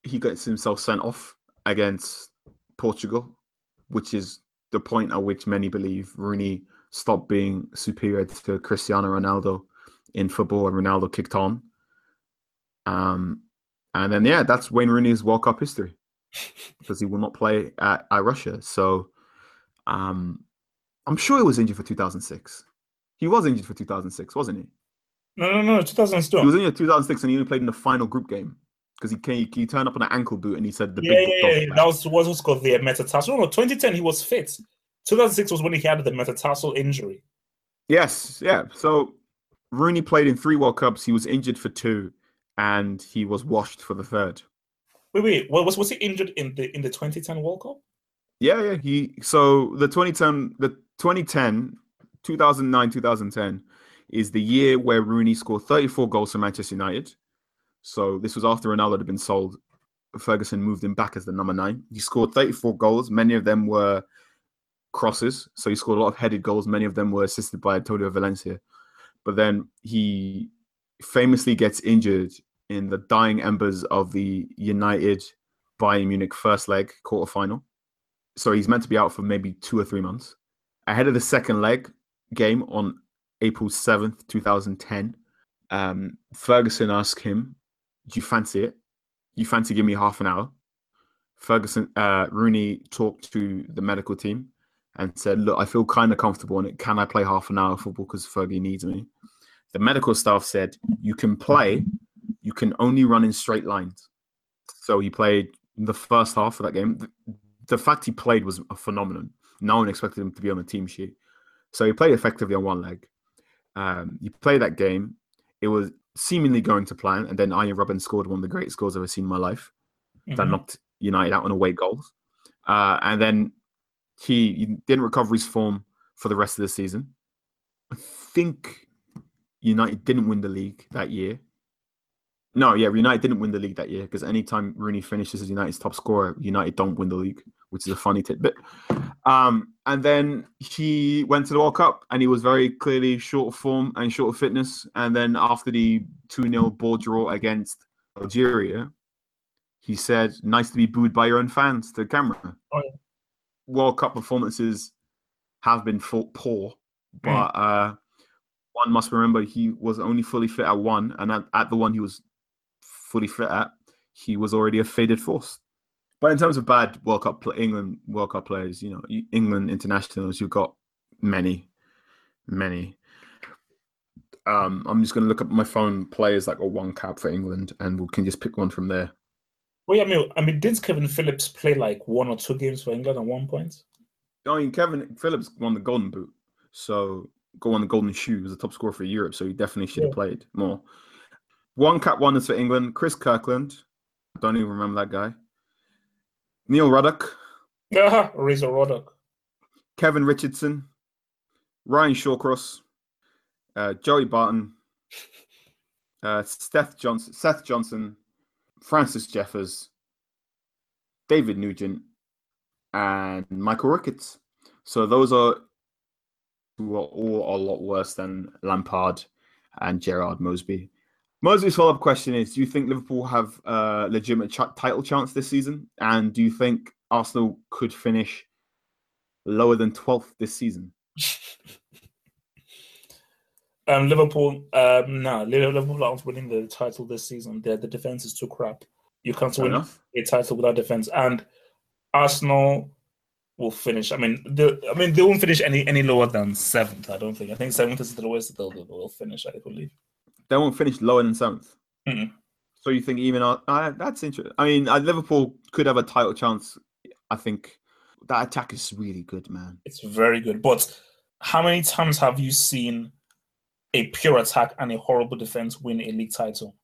he gets himself sent off against Portugal, which is the point at which many believe Rooney stopped being superior to Cristiano Ronaldo in football and Ronaldo kicked on. Um, and then, yeah, that's Wayne Rooney's World Cup history because he will not play at, at Russia. So um, I'm sure he was injured for 2006. He was injured for 2006, wasn't he? No, no, no, 2002. He was injured in 2006 and he only played in the final group game because he came, he turned up on an ankle boot and he said the yeah, big yeah, yeah, yeah. That was what was called the metatarsal. No, no, 2010 he was fit. 2006 was when he had the metatarsal injury. Yes, yeah. So Rooney played in three World Cups. He was injured for two, and he was washed for the third. Wait, wait, was was he injured in the in the 2010 World Cup? Yeah, yeah. He so the 2010, the 2010, 2009, 2010 is the year where Rooney scored 34 goals for Manchester United. So this was after Ronaldo had been sold. Ferguson moved him back as the number nine. He scored 34 goals. Many of them were crosses. So he scored a lot of headed goals. Many of them were assisted by Antonio Valencia. But then he famously gets injured in the dying embers of the United Bayern Munich first leg quarterfinal. So he's meant to be out for maybe two or three months. Ahead of the second leg game on April 7th, 2010, um, Ferguson asked him, Do you fancy it? You fancy give me half an hour? Ferguson, uh, Rooney talked to the medical team and said, Look, I feel kind of comfortable in it. Can I play half an hour of football because Fergie needs me? The medical staff said, You can play, you can only run in straight lines. So he played the first half of that game. The, the fact he played was a phenomenon. No one expected him to be on the team sheet. So he played effectively on one leg. Um, he played that game. It was seemingly going to plan, and then Arjen Robben scored one of the greatest goals I've ever seen in my life. That Mhm. knocked United out on away goals. Uh, and then he, he didn't recover his form for the rest of the season. I think United didn't win the league that year. No, yeah, United didn't win the league that year because anytime Rooney finishes as United's top scorer, United don't win the league, which is a funny tidbit. Um, and then he went to the World Cup and he was very clearly short of form and short of fitness. And then after the 2 0 ball draw against Algeria, he said, Nice to be booed by your own fans to the camera. Oh, yeah. World Cup performances have been poor, but uh, one must remember he was only fully fit at one, and at, at the one he was fully fit at, he was already a faded force. But in terms of bad World Cup, pl- England World Cup players, you know, England internationals, you've got many, many. Um, I'm just going to look up my phone players that got one cap for England, and we can just pick one from there. Well, yeah, I mean, I mean, didn't Kevin Phillips play like one or two games for England at one point? I mean, Kevin Phillips won the Golden Boot, so go on the Golden Shoe. He was the top scorer for Europe, so he definitely should have Yeah. played more. One cap one is for England. Chris Kirkland, I don't even remember that guy. Neil Ruddock, Yeah, Razor Ruddock. Kevin Richardson, Ryan Shawcross, uh, Joey Barton, uh, Seth Johnson, Seth Johnson, Francis Jeffers, David Nugent, and Michael Ricketts. So those are who are all a lot worse than Lampard and Gerrard Mosby. Mosby's follow-up question is: Do you think Liverpool have a legitimate ch- title chance this season? And do you think Arsenal could finish lower than 12th this season? um, Liverpool, um, no, Liverpool aren't winning the title this season. the defense is too crap. You can't Fair win enough. a title without defense. And Arsenal will finish. I mean, I mean, they won't finish any any lower than seventh. I don't think. I think seventh is the lowest they'll they'll finish. I believe they won't finish lower than 7th mm So you think even uh, that's interesting. I mean, uh, Liverpool could have a title chance. I think that attack is really good, man. It's very good. But how many times have you seen a pure attack and a horrible defense win a league title?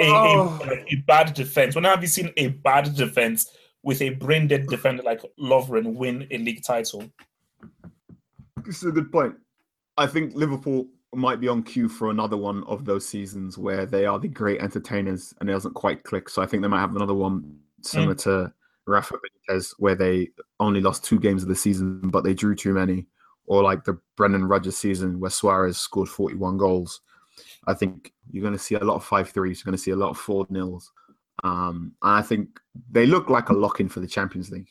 A, oh. a, a, bad defense. When have you seen a bad defense with a brain dead defender like Lovren win a league title? This is a good point. I think Liverpool might be on cue for another one of those seasons where they are the great entertainers and it doesn't quite click. So I think they might have another one similar mm. to Rafa Benitez, where they only lost two games of the season, but they drew too many, or like the Brendan Rodgers season where Suarez scored 41 goals. I think you're going to see a lot of five threes. You're going to see a lot of four nils. Um, and I think they look like a lock in for the Champions League.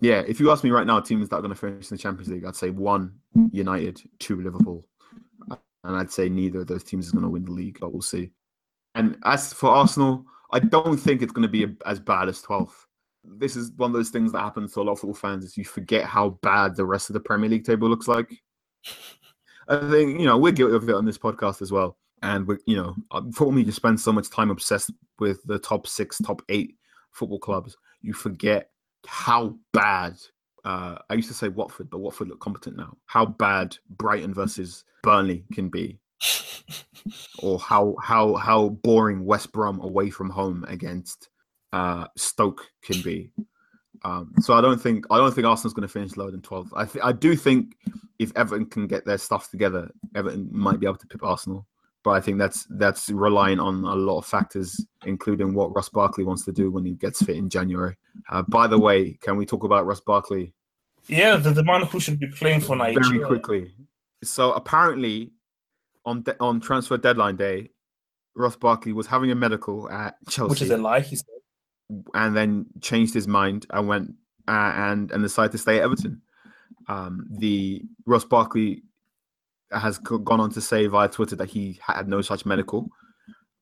Yeah, if you ask me right now, teams that are going to finish in the Champions League, I'd say one United, two Liverpool, and I'd say neither of those teams is going to win the league, but we'll see. And as for Arsenal, I don't think it's going to be as bad as 12th. This is one of those things that happens to a lot of football fans is you forget how bad the rest of the Premier League table looks like. I think, you know, we're guilty of it on this podcast as well. And we you know, for me to spend so much time obsessed with the top six, top eight football clubs, you forget how bad uh, I used to say Watford, but Watford look competent now. How bad Brighton versus Burnley can be or how how how boring West Brom away from home against uh, Stoke can be. Um, so I don't think I don't think Arsenal's going to finish lower than 12. I th- I do think if Everton can get their stuff together, Everton might be able to pip Arsenal. But I think that's that's relying on a lot of factors, including what Ross Barkley wants to do when he gets fit in January. Uh, by the way, can we talk about Ross Barkley? Yeah, the, the man who should be playing for Nigeria. Very quickly. So apparently, on de- on transfer deadline day, Ross Barkley was having a medical at Chelsea, which is a lie. He said, and then changed his mind and went uh, and and decided to stay at Everton. Um, the Ross Barkley has gone on to say via Twitter that he had no such medical.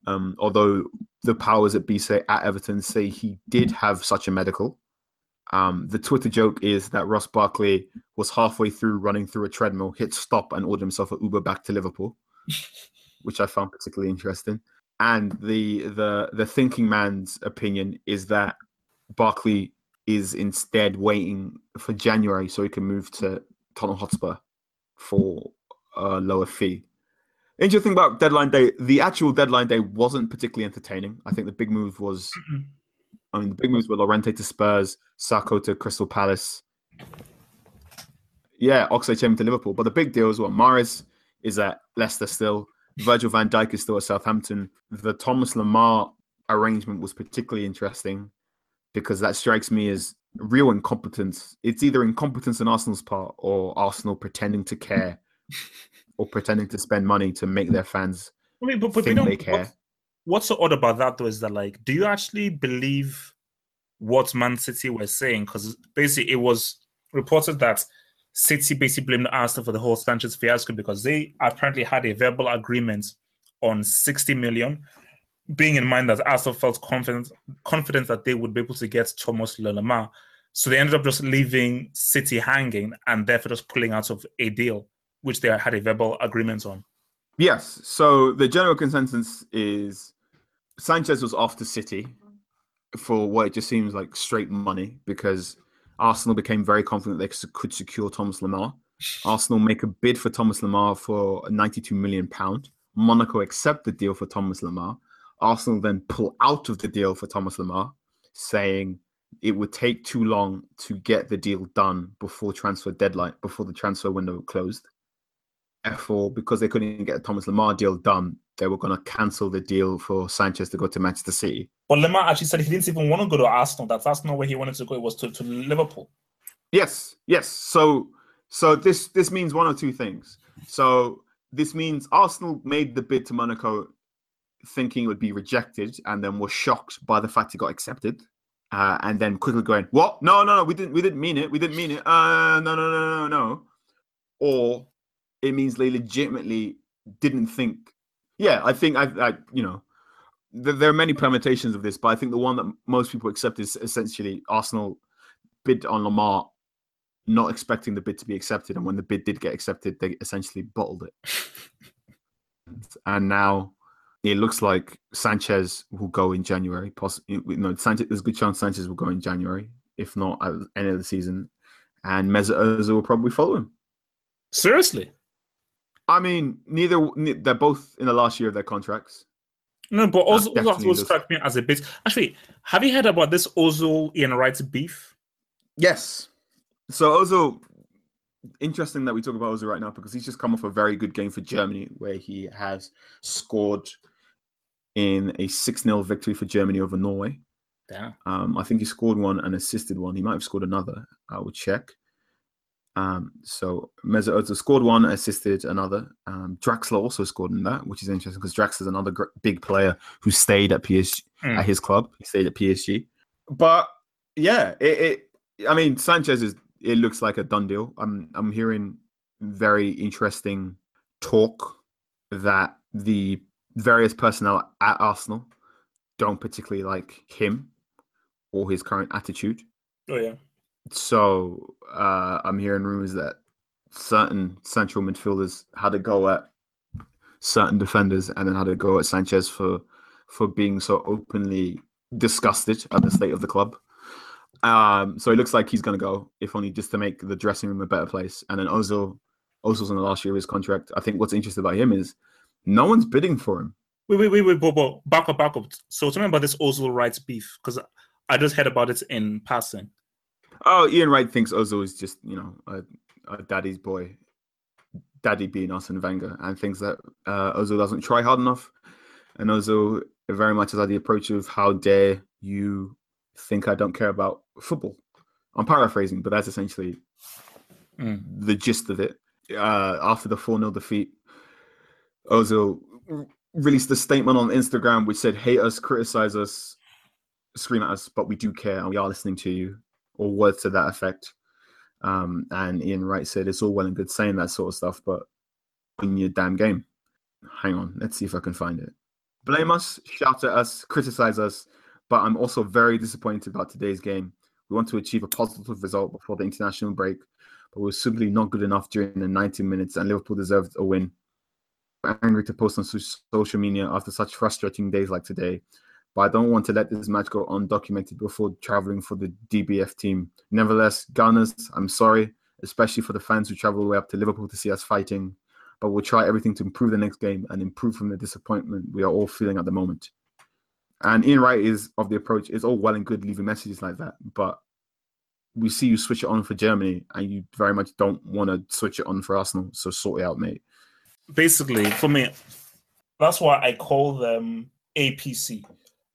Um, although the powers at be say at Everton say he did have such a medical. Um, the Twitter joke is that Ross Barkley was halfway through running through a treadmill, hit stop, and ordered himself an Uber back to Liverpool. which I found particularly interesting. And the the the thinking man's opinion is that Barkley is instead waiting for January so he can move to Tottenham Hotspur for a lower fee. Interesting about deadline day. The actual deadline day wasn't particularly entertaining. I think the big move was, mm-hmm. I mean, the big moves were Llorente to Spurs, Sakho to Crystal Palace. Yeah, Oxlade-Chamberlain to Liverpool. But the big deal is what Mahrez is at Leicester still. Virgil van Dijk is still at Southampton. The Thomas Lemar arrangement was particularly interesting because that strikes me as real incompetence. It's either incompetence on Arsenal's part or Arsenal pretending to care or pretending to spend money to make their fans I mean, but, but think they care. What, what's so odd about that though is that like, do you actually believe what Man City were saying? Because basically, it was reported that City basically blamed Arsenal for the whole Sanchez fiasco because they apparently had a verbal agreement on 60 million, being in mind that Arsenal felt confident confident that they would be able to get Thomas Lemar. So they ended up just leaving City hanging and therefore just pulling out of a deal, which they had a verbal agreement on. Yes. So the general consensus is Sanchez was off to City for what it just seems like straight money because Arsenal became very confident they could secure Thomas Lemar. Arsenal make a bid for Thomas Lemar for 92 million pound. Monaco accept the deal for Thomas Lemar. Arsenal then pull out of the deal for Thomas Lemar, saying it would take too long to get the deal done before transfer deadline, before the transfer window closed. Therefore, because they couldn't get a Thomas Lemar deal done, they were going to cancel the deal for Sanchez to go to Manchester City. But Lemar actually said he didn't even want to go to Arsenal. That that's not where he wanted to go. It was to, to Liverpool. Yes, yes. So so this this means one or two things. So this means Arsenal made the bid to Monaco thinking it would be rejected and then was shocked by the fact it got accepted. Uh, and then quickly going, "What? No, no, no, we didn't, we didn't mean it. We didn't mean it. Uh, no, no, no, no, no." Or it means they legitimately didn't think. Yeah, I think I, I you know, th- there are many permutations of this, but I think the one that most people accept is essentially Arsenal bid on Lemar, not expecting the bid to be accepted, and when the bid did get accepted, they essentially bottled it. and now it looks like Sanchez will go in January. Possibly, you know, Sanchez, there's a good chance Sanchez will go in January, if not at the end of the season, and Mesut Ozil will probably follow him. Seriously, I mean, neither they're both in the last year of their contracts. No, but Ozil will strike me as a bit. Actually, have you heard about this Ozil Ian Wright beef? Yes. So Ozil, interesting that we talk about Ozil right now because he's just come off a very good game for Germany where he has scored in a 6 0 victory for Germany over Norway. Yeah. Um, I think he scored one and assisted one. He might have scored another. I will check. Um, so Mesut Ozil scored one, assisted another. Um, Draxler also scored in that, which is interesting because Draxler's another gr- big player who stayed at PSG mm. at his club. He stayed at PSG. But yeah, it, it, I mean, Sanchez is. It looks like a done deal. I'm I'm hearing very interesting talk that the various personnel at Arsenal don't particularly like him or his current attitude. Oh yeah. So uh, I'm hearing rumors that certain central midfielders had a go at certain defenders and then had a go at Sanchez for for being so openly disgusted at the state of the club. Um, so it looks like he's going to go, if only just to make the dressing room a better place. And then Ozil, Ozil's on the last year of his contract. I think what's interesting about him is no one's bidding for him. Wait, wait, wait, wait, Bobo, back up, back up. So tell me about this Ozil Wright's beef because I just heard about it in passing. Oh, Ian Wright thinks Ozil is just you know a, a daddy's boy, daddy being Arsene Wenger, and thinks that uh, Ozil doesn't try hard enough, and Ozil very much has had the approach of how dare you think I don't care about football. I'm paraphrasing, but that's essentially mm. the gist of it. Uh, after the 4 0 defeat, Ozil released a statement on Instagram which said, Hate us, criticize us, scream at us, but we do care and we are listening to you, or words to that effect. Um, and Ian Wright said, It's all well and good saying that sort of stuff, but in your damn game. Hang on, let's see if I can find it. Blame us, shout at us, criticize us, but I'm also very disappointed about today's game. We want to achieve a positive result before the international break, but we are simply not good enough during the 90 minutes, and Liverpool deserved a win angry to post on social media after such frustrating days like today. But I don't want to let this match go undocumented before traveling for the DBF team. Nevertheless, Gunners, I'm sorry, especially for the fans who travel the way up to Liverpool to see us fighting. But we'll try everything to improve the next game and improve from the disappointment we are all feeling at the moment. And Ian Wright is of the approach, it's all well and good leaving messages like that, but we see you switch it on for Germany and you very much don't want to switch it on for Arsenal. So sort it out, mate basically for me, that's why I call them APC,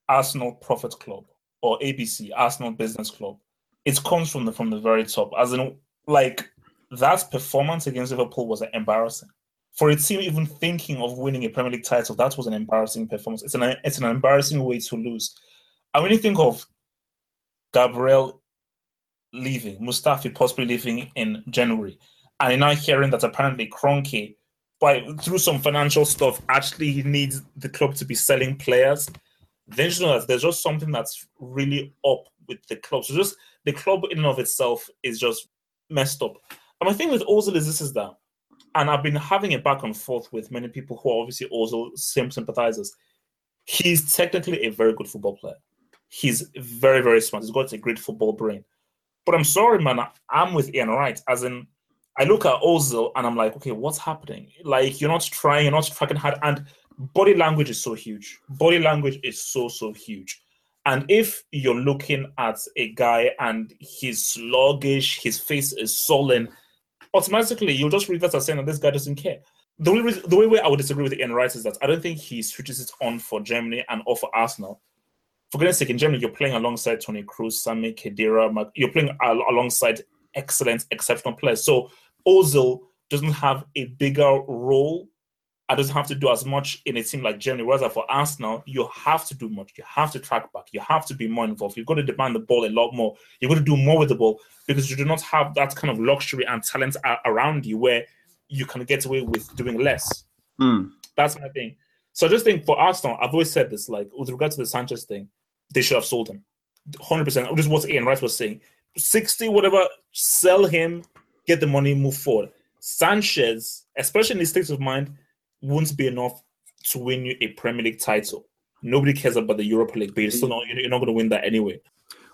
Arsenal Profit Club, or ABC, Arsenal Business Club. It comes from the from the very top, as in like that performance against Liverpool was embarrassing. For a team even thinking of winning a Premier League title, that was an embarrassing performance. It's an it's an embarrassing way to lose. And when you think of Gabriel leaving, Mustafi possibly leaving in January, and now hearing that apparently Kroenke by through some financial stuff, actually he needs the club to be selling players. Then you know there's just something that's really up with the club. So just the club in and of itself is just messed up. And my thing with Ozil is this is that, and I've been having a back and forth with many people who are obviously Ozil sympathizers. He's technically a very good football player. He's very, very smart. He's got a great football brain. But I'm sorry, man, I'm with Ian Wright, as in I look at Ozil and I'm like, okay, what's happening? Like you're not trying, you're not fucking hard, and body language is so huge. Body language is so so huge. And if you're looking at a guy and he's sluggish, his face is sullen, automatically you'll just read that as saying that this guy doesn't care. the only reason, the way I would disagree with Ian Wright is that I don't think he switches it on for Germany and off for Arsenal. For goodness sake, in Germany, you're playing alongside Toni Kroos, Sami Khedira. You're playing alongside excellent, exceptional players. So Ozil doesn't have a bigger role and doesn't have to do as much in a team like Germany. Whereas for Arsenal, you have to do much. You have to track back. You have to be more involved. You've got to demand the ball a lot more. You've got to do more with the ball because you do not have that kind of luxury and talent around you where you can get away with doing less. Mm. That's my thing. So I just think for Arsenal, I've always said this, like with regard to the Sanchez thing, they should have sold him. 100%. This is what Ian Wright was saying. 60, whatever, sell him, get the money, move forward. Sanchez, especially in his state of mind, won't be enough to win you a Premier League title. Nobody cares about the Europa League, but you're still not, you're not going to win that anyway.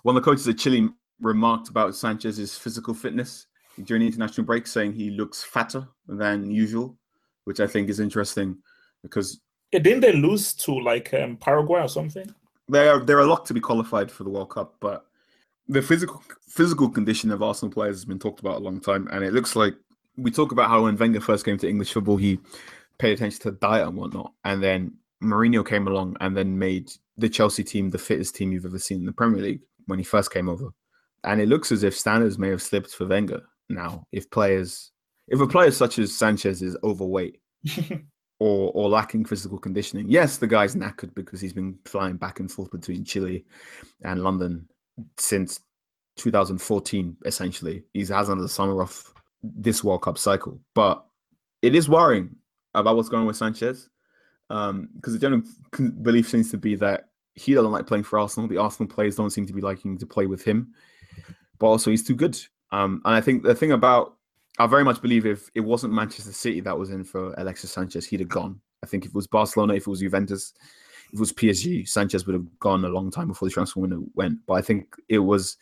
One of the coaches of Chile remarked about Sanchez's physical fitness during the international break, saying he looks fatter than usual, which I think is interesting because. Yeah, didn't they lose to like um, Paraguay or something? They are they're a lot to be qualified for the World Cup, but the physical physical condition of Arsenal players has been talked about a long time, and it looks like we talk about how when Wenger first came to English football, he paid attention to diet and whatnot, and then Mourinho came along and then made the Chelsea team the fittest team you've ever seen in the Premier League when he first came over, and it looks as if standards may have slipped for Wenger now. If players, if a player such as Sanchez is overweight. or or lacking physical conditioning. Yes, the guy's knackered because he's been flying back and forth between Chile and London since 2014. Essentially, he's hasn't had the summer off this World Cup cycle. But it is worrying about what's going on with Sanchez because um, the general belief seems to be that he doesn't like playing for Arsenal. The Arsenal players don't seem to be liking to play with him, but also he's too good. Um, and I think the thing about I very much believe if it wasn't Manchester City that was in for Alexis Sanchez, he'd have gone. I think if it was Barcelona, if it was Juventus, if it was PSG, Sanchez would have gone a long time before the transfer window went. But I think it was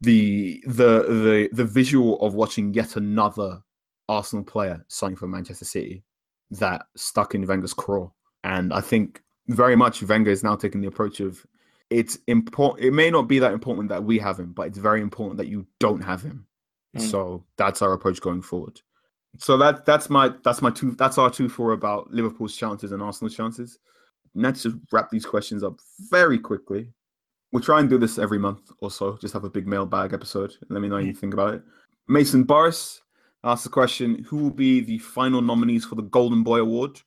the the the the visual of watching yet another Arsenal player signing for Manchester City that stuck in Wenger's craw. And I think very much Wenger is now taking the approach of it's important. It may not be that important that we have him, but it's very important that you don't have him. Mm. So that's our approach going forward. So that that's my that's my two that's our two for about Liverpool's chances and Arsenal's chances. Let's just wrap these questions up very quickly. We'll try and do this every month or so. Just have a big mailbag episode. Let me know what you mm. think about it. Mason Boris asked the question: Who will be the final nominees for the Golden Boy Award?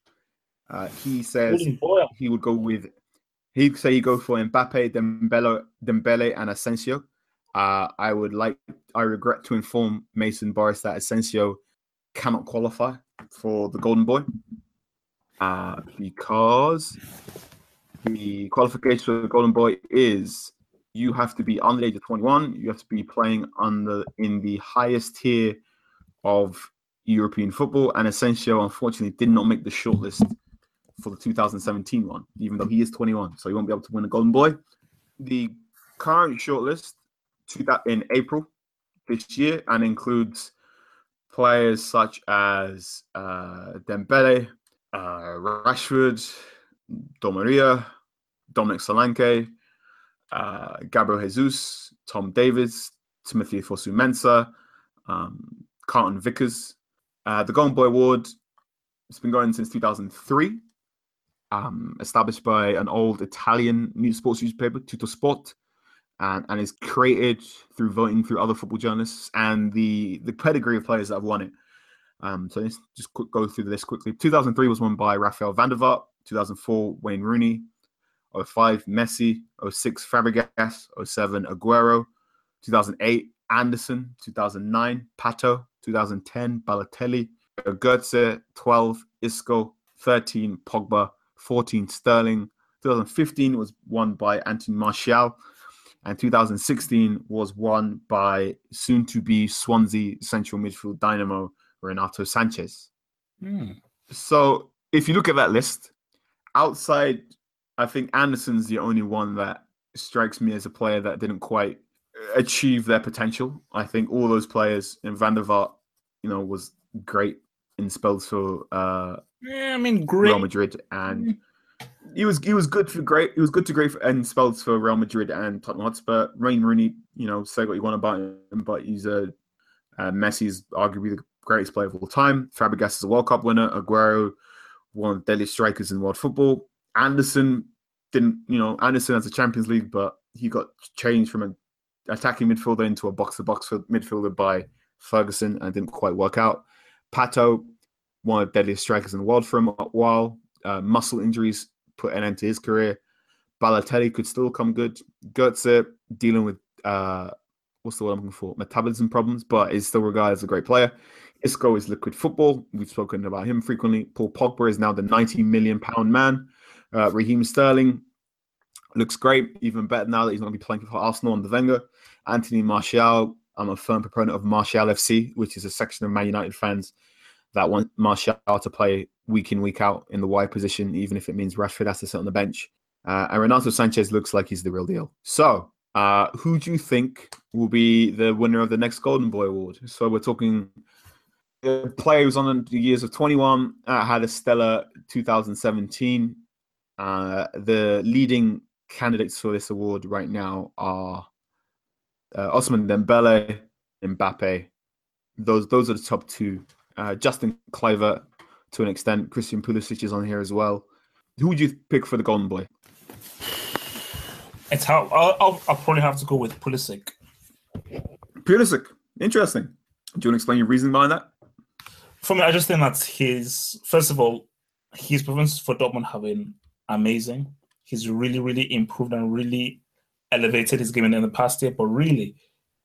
Uh, he says he would go with. He'd say he'd go for Mbappe, Dembele, Dembele, and Asensio. Uh, I would like. I regret to inform Mason Boris that Asensio cannot qualify for the Golden Boy uh, because the qualification for the Golden Boy is you have to be under the age of 21. You have to be playing under in the highest tier of European football. And Asensio, unfortunately, did not make the shortlist for the 2017 one, even though he is 21, so he won't be able to win a Golden Boy. The current shortlist to that in April this year and includes players such as uh, Dembele, uh, Rashford, Di Maria, Dominic Solanke, uh, Gabriel Jesus, Tom Davies, Timothy Fosu-Mensah, um, Carlton Vickers. Uh, the Golden Boy Award has been going since 2003, um, established by an old Italian news sports newspaper, Tuttosport and, and is created through voting through other football journalists and the the pedigree of players that have won it. Um, so let's just quick, go through this quickly. 2003 was won by Rafael van der Vaart. 2004 Wayne Rooney. 05 Messi. 06 Fabregas. 07 Aguero. 2008 Anderson. 2009 Pato. 2010 Balotelli. Goetze. 12 Isco. 13 Pogba. 14 Sterling. 2015 was won by Anthony Martial and 2016 was won by soon to be Swansea central midfield dynamo Renato Sanches. Mm. So if you look at that list, outside, I think Anderson's the only one that strikes me as a player that didn't quite achieve their potential. I think all those players in Van der Vaart, you know, was great in spells for uh, yeah, I mean, great. Real Madrid and. Mm he was he was good for great. He was good to great for, and spells for Real Madrid and Tottenham Hotspur. Wayne Rooney, you know, say what you want about him, but he's a uh, Messi's arguably the greatest player of all time. Fabregas is a World Cup winner. Aguero, one of the deadliest strikers in world football. Anderson didn't, you know, Anderson has a Champions League, but he got changed from an attacking midfielder into a box-to-box midfielder by Ferguson and didn't quite work out. Pato, one of the deadliest strikers in the world for a while. Uh, muscle injuries put an end to his career. Balotelli could still come good. Götze dealing with uh, what's the word I'm looking for? Metabolism problems, but is still regarded as a great player. Isco is liquid football. We've spoken about him frequently. Paul Pogba is now the 90 million pound man. Uh, Raheem Sterling looks great, even better now that he's not going to be playing for Arsenal under Wenger. Anthony Martial, I'm a firm proponent of Martial FC, which is a section of Man United fans that want Martial to play week in, week out in the wide position, even if it means Rashford has to sit on the bench. Uh, and Renato Sanches looks like he's the real deal. So, uh, who do you think will be the winner of the next Golden Boy Award? So, we're talking the player who's on the years of 21, uh, had a stellar 2017. Uh, the leading candidates for this award right now are uh, Ousmane Dembele, Mbappe. Those those are the top two. Uh, Justin Kluivert, to an extent. Christian Pulisic is on here as well. Who would you pick for the Golden Boy? It's how I'll, I'll, I'll probably have to go with Pulisic. Pulisic, interesting. Do you want to explain your reason behind that? For me, I just think that his first of all, his performances for Dortmund have been amazing. He's really, really improved and really elevated his game in the past year. But really,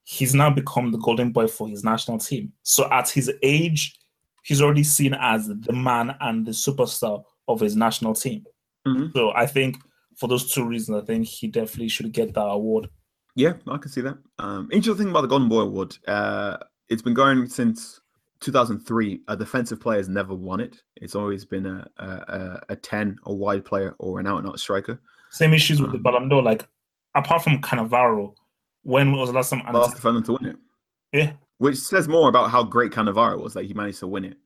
he's now become the golden boy for his national team. So at his age, he's already seen as the man and the superstar of his national team. Mm-hmm. So I think for those two reasons, I think he definitely should get that award. Yeah, I can see that. Um, interesting thing about the Golden Boy Award, uh, it's been going since 2003. A defensive player has never won it. It's always been a a, a 10, a wide player, or an out and out striker. Same issues with um, the Ballon d'Or. Like apart from Cannavaro, when was the last time? Last defender to win it. Yeah, which says more about how great Cannavaro was that he managed to win it,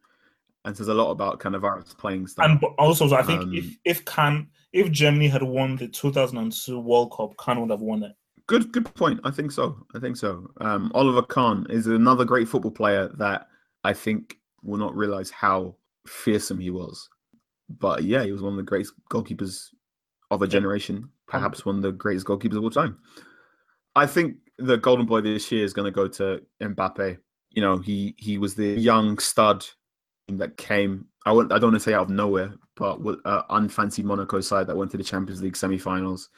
and says a lot about Cannavaro's playing style. And also, I think um, if if Can if Germany had won the 2002 World Cup, Kahn would have won it. Good, good point. I think so. I think so. Um, Oliver Kahn is another great football player that I think will not realize how fearsome he was. But yeah, he was one of the greatest goalkeepers of a generation, perhaps one of the greatest goalkeepers of all time. I think the Golden Boy this year is going to go to Mbappe. You know, he he was the young stud that came. I I don't want to say out of nowhere, but with uh, an unfancy Monaco side that went to the Champions League semi-finals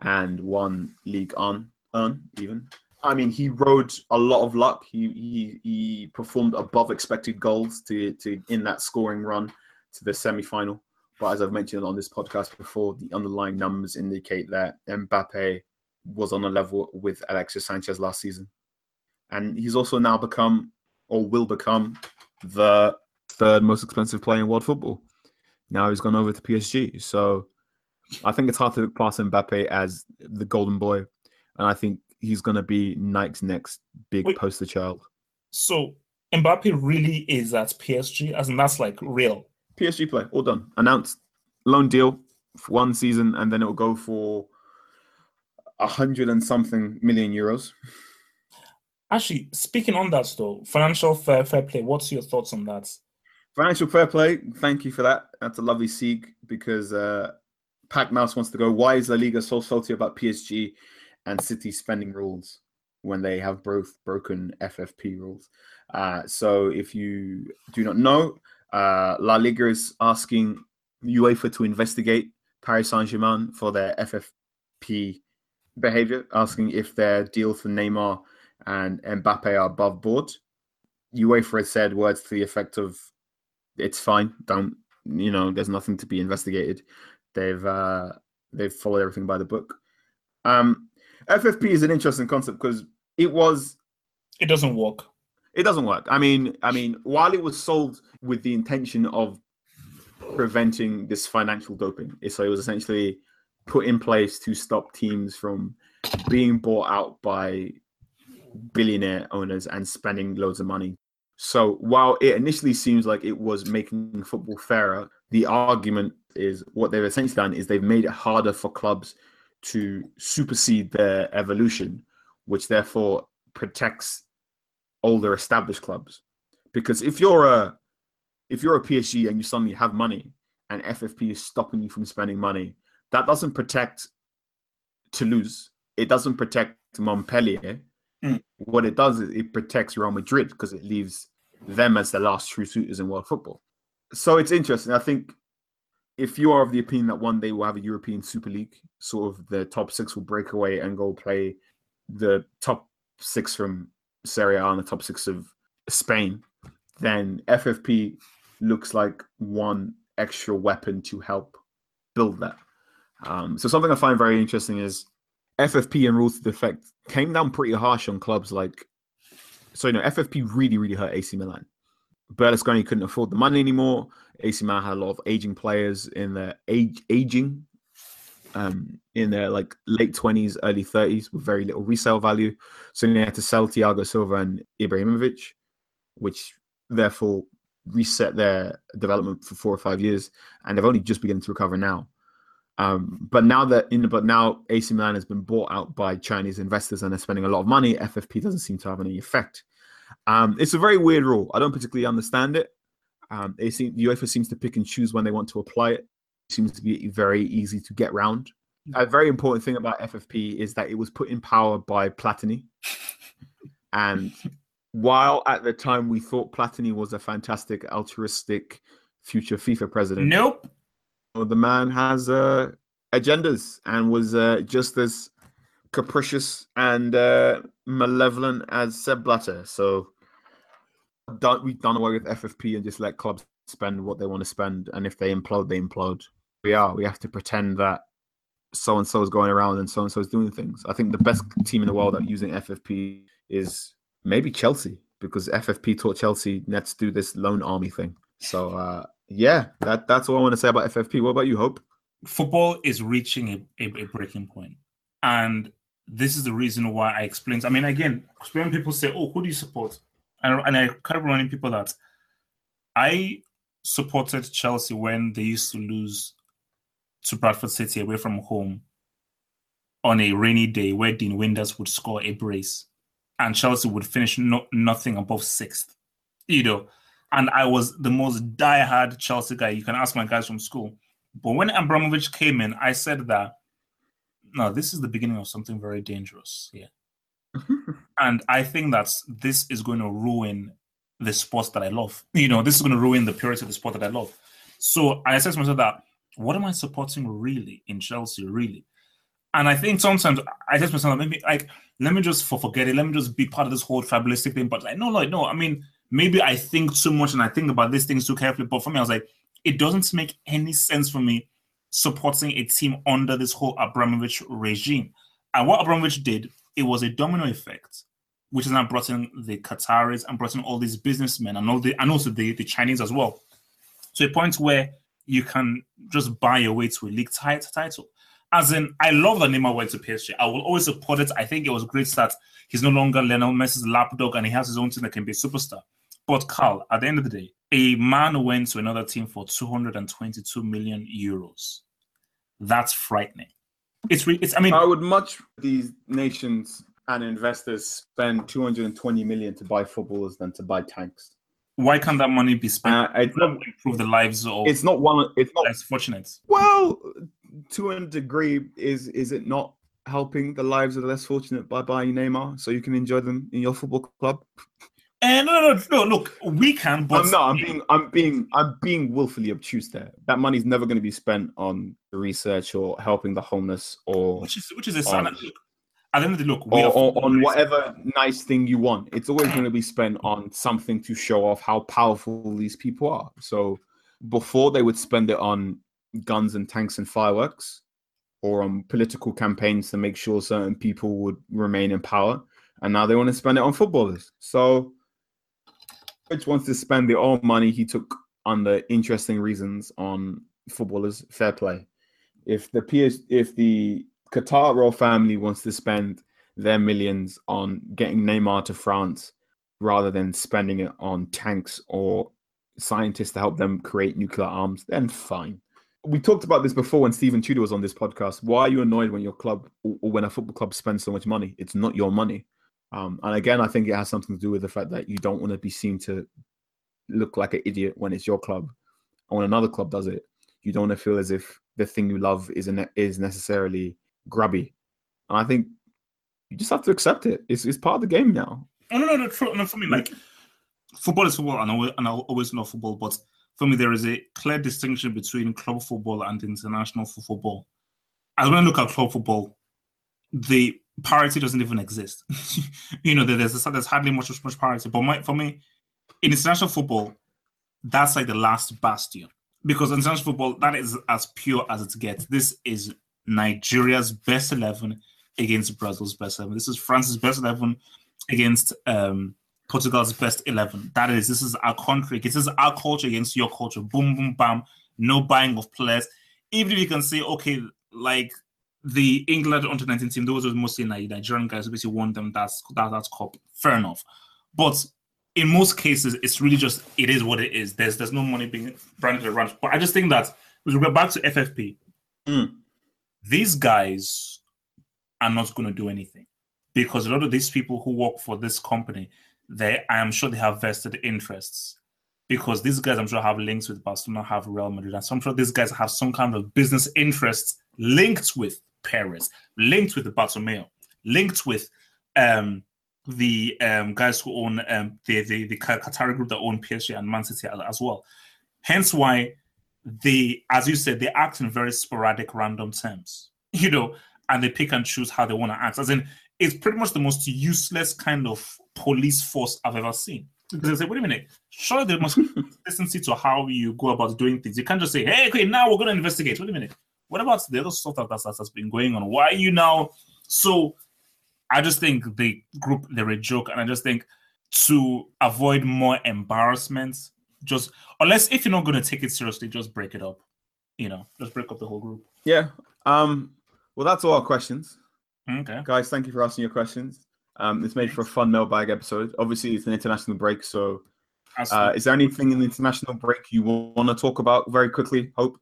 and won Ligue 1, on even. I mean, he rode a lot of luck. He he he performed above expected goals to to in that scoring run to the semi-final. But as I've mentioned on this podcast before, the underlying numbers indicate that Mbappe was on a level with Alexis Sanchez last season, and he's also now become or will become the third most expensive player in world football. Now he's gone over to PSG, so I think it's hard to pass Mbappe as the golden boy, and I think he's going to be Nike's next big Wait, poster child. So Mbappe really is at PSG, as in that's like real. PSG play, all done. Announced loan deal for one season, and then it will go for a hundred and something million euros. Actually, speaking on that though, financial fair fair play. What's your thoughts on that? Financial fair play. Thank you for that. That's a lovely sieg because uh, Pac Mouse wants to go. Why is La Liga so salty about PSG and City spending rules when they have both broken FFP rules. Uh, so if you do not know, uh, La Liga is asking UEFA to investigate Paris Saint Germain for their FFP behavior, asking if their deal for Neymar and Mbappe are above board. UEFA has said words to the effect of, "It's fine. Don't you know? There's nothing to be investigated. They've uh, they've followed everything by the book." Um, FFP is an interesting concept because it was. It doesn't work. It doesn't work. I mean, I mean, while it was sold with the intention of preventing this financial doping, so it was essentially put in place to stop teams from being bought out by billionaire owners and spending loads of money. So while it initially seems like it was making football fairer, the argument is what they've essentially done is they've made it harder for clubs to supersede their evolution, which therefore protects older established clubs. Because if you're a if you're a PSG and you suddenly have money and FFP is stopping you from spending money, that doesn't protect Toulouse. It doesn't protect Montpellier. Mm. What it does is it protects Real Madrid because it leaves them as the last true suitors in world football. So it's interesting. I think if you are of the opinion that one day we'll have a European Super League, sort of the top six will break away and go play the top six from Serie A and the top six of Spain, then FFP looks like one extra weapon to help build that. Um, so something I find very interesting is FFP and rules to the effect came down pretty harsh on clubs like. So you know, FFP really, really hurt AC Milan. Berlusconi couldn't afford the money anymore. AC Milan had a lot of aging players in their age aging, um, in their like late twenties, early thirties, with very little resale value. So they had to sell Thiago Silva and Ibrahimovic, which therefore reset their development for four or five years, and they've only just beginning to recover now. Um, but now that in but now AC Milan has been bought out by Chinese investors and they're spending a lot of money, FFP doesn't seem to have any effect. Um, it's a very weird rule. I don't particularly understand it. Um, they seem, UEFA seems to pick and choose when they want to apply it. Seems to be very easy to get round. A very important thing about FFP is that it was put in power by Platini, and while at the time we thought Platini was a fantastic, altruistic future FIFA president, Nope. the man has uh, agendas and was uh, just as capricious and uh, malevolent as Sepp Blatter. So done, we've done away with FFP and just let clubs spend what they want to spend. And if they implode, they implode. We are. We have to pretend that so and so is going around and so and so is doing things. I think the best team in the world at using FFP is maybe Chelsea because FFP taught Chelsea let's do this loan army thing. So uh, yeah, that that's all I want to say about FFP. What about you, Hope? Football is reaching a, a, a breaking point, and this is the reason why I explained. I mean, again, when people say, "Oh, who do you support?" and, and I kept reminding people that I supported Chelsea when they used to lose to Bradford City away from home on a rainy day where Dean Windass would score a brace and Chelsea would finish no, nothing above sixth. You know, and I was the most die-hard Chelsea guy. You can ask my guys from school. But when Abramovich came in, I said that no, this is the beginning of something very dangerous here. and I think that this is going to ruin the sport that I love. You know, this is going to ruin the purity of the sport that I love. So I said to myself that what am I supporting really in Chelsea, really? And I think sometimes I just myself, maybe like, let me just for forget it, let me just be part of this whole fabulistic thing. But like, no, like, no, I mean, maybe I think too much and I think about these things too carefully. But for me, I was like, it doesn't make any sense for me supporting a team under this whole Abramovich regime. And what Abramovich did, it was a domino effect, which has now brought in the Qataris and brought in all these businessmen and all the and also the, the Chinese as well. To a point where you can just buy your way to a league tit- title. As in, I love that Neymar went to PSG. I will always support it. I think it was great that he's no longer Lionel Messi's lapdog and he has his own team that can be a superstar. But Carl, at the end of the day, a man went to another team for 222 million euros. That's frightening. It's, re- it's I mean, I would much these nations and investors spend 220 million to buy footballers than to buy tanks. Why can't that money be spent Uh, it's to not. improve the lives of It's not one. It's not. less fortunate? Well, to a degree, is is it not helping the lives of the less fortunate by buying Neymar so you can enjoy them in your football club? And no, no, no, no, look, we can, but I'm no, I'm being, I'm being, I'm being willfully obtuse there. That money's never going to be spent on research or helping the homeless or which is which is a sign. Um, look, at the end of the look, we or, or on whatever nice thing you want. It's always going to be spent on something to show off how powerful these people are. So before they would spend it on guns and tanks and fireworks or on political campaigns to make sure certain people would remain in power. And now they want to spend it on footballers. So Rich wants to spend the own money he took under interesting reasons on footballers. Fair play. If the PS, if the Qatar royal family wants to spend their millions on getting Neymar to France rather than spending it on tanks or scientists to help them create nuclear arms, then fine. We talked about this before when Stephen Tudor was on this podcast. Why are you annoyed when your club or when a football club spends so much money? It's not your money. Um, and again, I think it has something to do with the fact that you don't want to be seen to look like an idiot when it's your club, and when another club does it, you don't want to feel as if the thing you love is ne- is necessarily grubby. And I think you just have to accept it. It's it's part of the game now. No, no, no, no, true. no for me, like football is football, and I, and I always love football. But for me, there is a clear distinction between club football and international football. As when I look at club football, the parity doesn't even exist. you know, there's there's hardly much much parity. But my, for me, in international football, that's like the last bastion because international football that is as pure as it gets. This is Nigeria's best eleven against Brazil's best eleven. This is France's best eleven against um, Portugal's best eleven. That is, this is our country. This is our culture against your culture. Boom, boom, bam. No buying of players. Even if you can say, okay, like the England under 19 team, those were mostly Nigerian guys who basically won them that's that that's cup. Fair enough. But in most cases, it's really just it is what it is. There's there's no money being branded around. But I just think that with regard back to FFP, mm. These guys are not going to do anything because a lot of these people who work for this company, they I am sure they have vested interests because these guys I'm sure have links with Barcelona, have Real Madrid, and so I'm sure these guys have some kind of business interests linked with Paris, linked with the Bartomeu, linked with um, the um, guys who own um, the, the, the Qatari group that own PSG and Man City as, as well. Hence why they, as you said, they act in very sporadic, random terms, you know, and they pick and choose how they want to act. As in, it's pretty much the most useless kind of police force I've ever seen. Because they say, wait a minute, surely there must be consistency to how you go about doing things. You can't just say, hey, okay, now we're going to investigate. Wait a minute. What about the other stuff that, that's, that's been going on? Why are you now so I just think the group they're a joke, and I just think to avoid more embarrassment, just unless if you're not going to take it seriously, just break it up. You know, just break up the whole group. Yeah. Um. Well, that's all our questions. Okay, guys, thank you for asking your questions. Um, it's made for a fun mailbag episode. Obviously, it's an international break, so uh, is there anything in the international break you want to talk about very quickly? Hope.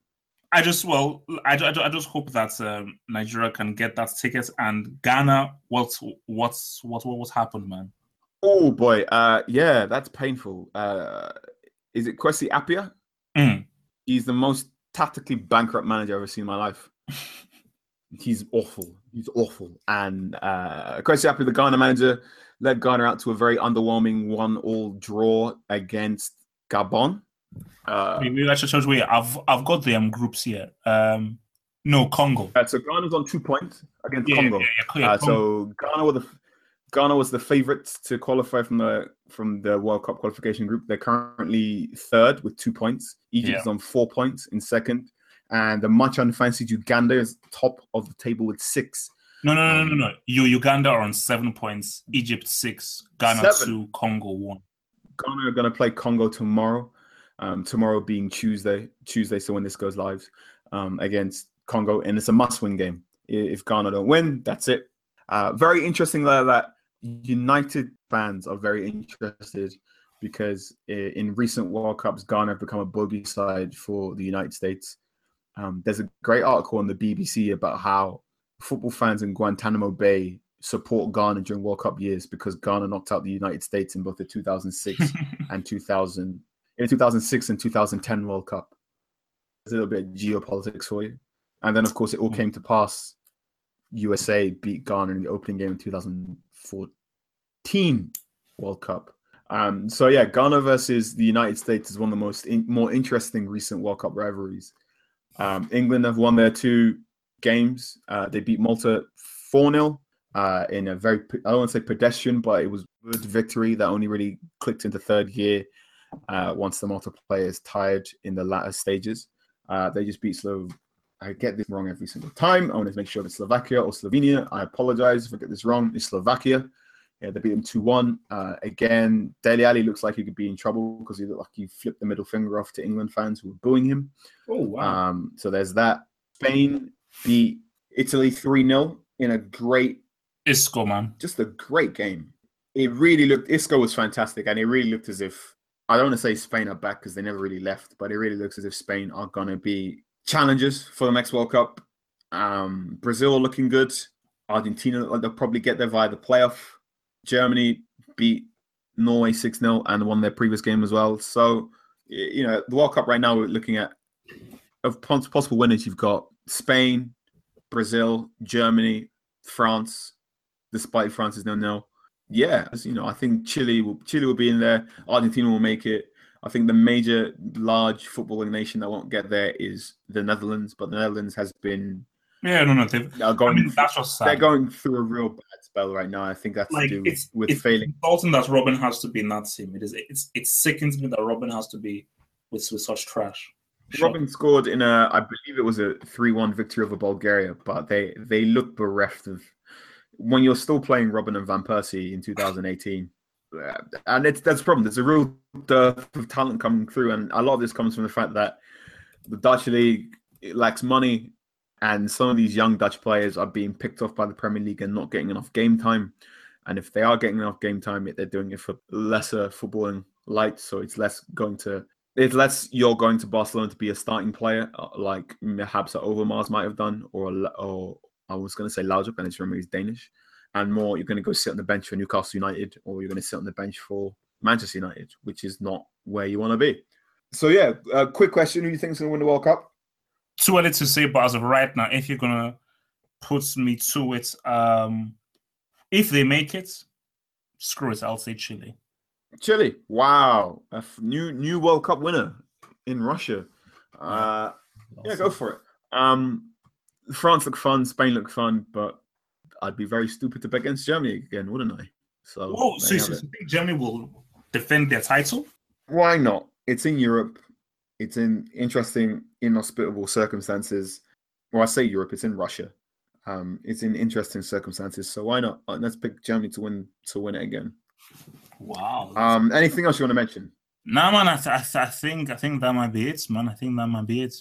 I just well, I, I, I just hope that um, Nigeria can get that ticket and Ghana. What's what's what what what's happened, man? Oh boy, uh, yeah, that's painful. Uh, is it Kwesi Appiah? Mm. He's the most tactically bankrupt manager I've ever seen in my life. He's awful. He's awful. And uh, Kwesi Appiah, the Ghana manager, led Ghana out to a very underwhelming one-all draw against Gabon. Uh, Maybe I should show you. I've I've got the um, groups here. Um, no, Congo. Uh, so Ghana's on two points against yeah, Congo. Yeah, yeah, uh, so Ghana were the Ghana was the favourite to qualify from the from the World Cup qualification group. They're currently third with two points. Egypt is on four points in second, and the much unfancied Uganda is top of the table with six. No, no, no, no, no. You Uganda are on seven points. Egypt six. Ghana seven. two. Congo one. Ghana are going to play Congo tomorrow um, tomorrow being Tuesday, Tuesday, so when this goes live um, against Congo, and it's a must-win game. If Ghana don't win, that's it. Uh, very interesting that United fans are very interested because in recent World Cups, Ghana have become a bogey side for the United States. Um, there's a great article on the BBC about how football fans in Guantanamo Bay support Ghana during World Cup years because Ghana knocked out the United States in both the 2006 and 2000 in 2006 and 2010 World Cup. There's a little bit of geopolitics for you. And then, of course, it all came to pass. USA beat Ghana in the opening game in 2014 World Cup. Um, so yeah, Ghana versus the United States is one of the most in, more interesting recent World Cup rivalries. Um, England have won their two games. Uh, they beat Malta 4 0 uh, in a very, I don't want to say pedestrian, but it was a good victory that only really clicked into third gear uh, once the multiplayer players tired in the latter stages. Uh, they just beat Slo. I get this wrong every single time. I want to make sure it's Slovakia or Slovenia. I apologize if I get this wrong. It's Slovakia. Yeah, they beat them 2 1. Uh, again, Dele Alli looks like he could be in trouble because he looked like he flipped the middle finger off to England fans who were booing him. Oh, wow. Um, so there's that. Spain beat Italy 3 0 in a great. Isco, man. Just a great game. It really looked, Isco was fantastic, and it really looked as if I don't want to say Spain are back because they never really left, but it really looks as if Spain are going to be challengers for the next World Cup. Um, Brazil looking good. Argentina, they'll probably get there via the playoff. Germany beat Norway 6 0 and won their previous game as well. So, you know, the World Cup right now, we're looking at of possible winners. You've got Spain, Brazil, Germany, France, despite France's no nil. Yeah, you know, I think Chile will Chile will be in there. Argentina will make it. I think the major large footballing nation that won't get there is the Netherlands, but the Netherlands has been yeah, no, no, they've, going, I mean, that's what's sad. They're going through a real bad spell right now. I think that's like, to do it's, with it's failing. Insulting that Robben has to be in that team. It is. It's it sickens me that Robben has to be with with such trash. Robben scored in a, I believe it was a three-one victory over Bulgaria, but they they look bereft of when you're still playing Robben and Van Persie in 2018. And it's that's the problem. There's a real dearth of talent coming through, and a lot of this comes from the fact that the Dutch league lacks money, and some of these young Dutch players are being picked off by the Premier League and not getting enough game time. And if they are getting enough game time, they're doing it for lesser footballing lights, so it's less going to unless you're going to Barcelona to be a starting player, uh, like perhaps Overmars might have done, or or I was going to say Laudrup, and it's remember he's Danish, and more you're going to go sit on the bench for Newcastle United, or you're going to sit on the bench for Manchester United, which is not where you want to be. So yeah, uh, quick question: Who do you think is going to win the World Cup? Too early to say, but as of right now, if you're going to put me to it, um, if they make it, screw it, I'll say Chile. Chile, wow, a f- new new World Cup winner in Russia. Uh, yeah, go for it. Um, France look fun, Spain look fun, but I'd be very stupid to bet against Germany again, wouldn't I? So, oh, so you think Germany will defend their title? Why not? It's in Europe. It's in interesting, inhospitable circumstances. Well, I say Europe. It's in Russia. Um, it's in interesting circumstances. So why not? Uh, let's pick Germany to win to win it again. Wow. Um, anything else you want to mention? No, man. I, th- I, think I think that might be it, man. I think that might be it.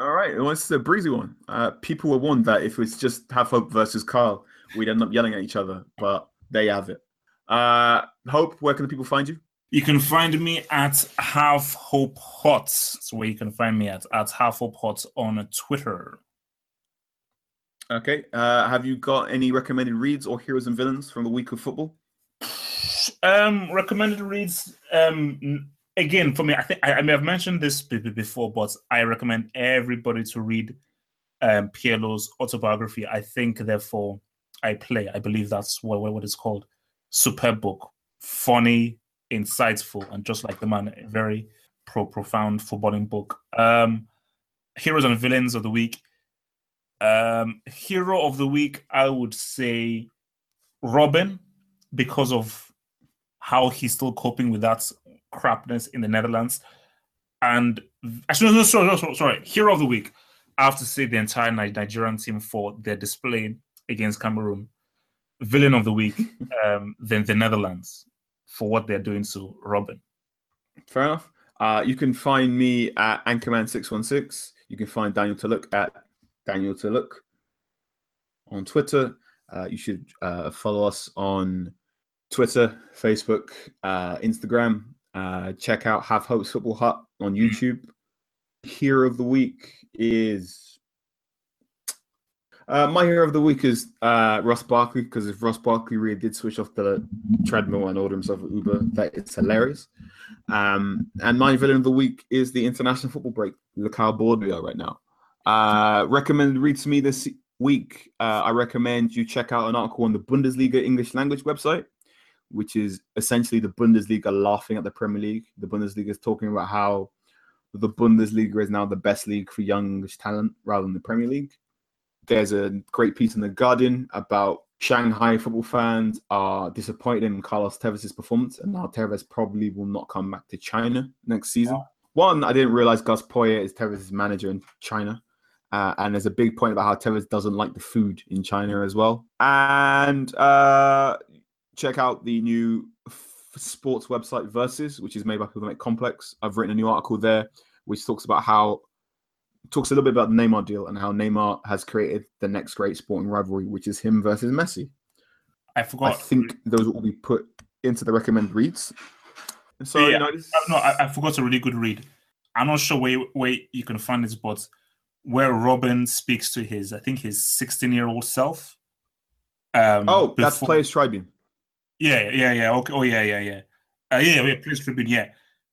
All right. Well, it's a breezy one. Uh, people were warned that if it's just Have Hope versus Carl, we'd end up yelling at each other, but they have it. Uh, Hope, where can the people find you? You can find me at Have Hope Hot. That's where you can find me at at Have Hope Hot on Twitter. Okay. Uh, have you got any recommended reads or heroes and villains from the week of football? Um, recommended reads. Um, again, for me, I think I, I may have mentioned this before, but I recommend everybody to read um, Pirlo's autobiography. I think, therefore, I play. I believe that's what what it's called. Superb book, funny, insightful, and just like the man, a very pro profound footballing book. Um, heroes and villains of the week. Um, hero of the week, I would say Robben, because of how he's still coping with that crapness in the Netherlands. And actually, no, no, sorry, no, sorry, sorry. Hero of the week. I have to say the entire Nigerian team for their display against Cameroon. Villain of the week, um, then the Netherlands for what they're doing to Robben. Fair enough. Uh, you can find me at Anchorman616. You can find Daniel to look at Daniel to look on Twitter. Uh, you should uh, follow us on Twitter, Facebook, uh, Instagram. Uh, check out Have Hope's Football Hut on mm. YouTube. Hero of the week is uh, my hero of the week is uh, Ross Barkley because if Ross Barkley really did switch off the treadmill and order himself an Uber, that is hilarious. Um, and my villain of the week is the international football break. Look how bored we are right now. Uh, recommended read to me this week. Uh, I recommend you check out an article on the Bundesliga English language website which is essentially the Bundesliga laughing at the Premier League. The Bundesliga is talking about how the Bundesliga is now the best league for young English talent rather than the Premier League. There's a great piece in The Guardian about Shanghai football fans are disappointed in Carlos Tevez's performance, and now Tevez probably will not come back to China next season. One, I didn't realize Gus Poyet is Tevez's manager in China. Uh, and there's a big point about how Tevez doesn't like the food in China as well. And uh, check out the new f- sports website Versus, which is made by People Make Complex. I've written a new article there which talks about how talks a little bit about the Neymar deal and how Neymar has created the next great sporting rivalry, which is him versus Messi. I forgot. I think those will be put into the recommend reads. So yeah, you know, this... no, I, I, forgot a really good read. I'm not sure where where you can find this, but where Robben speaks to his, I think his 16 year old self. Um, oh, before... that's Players Tribune. Yeah, yeah, yeah. Okay. Oh, yeah, yeah, yeah. Uh, yeah, yeah, Players Tribune. Yeah,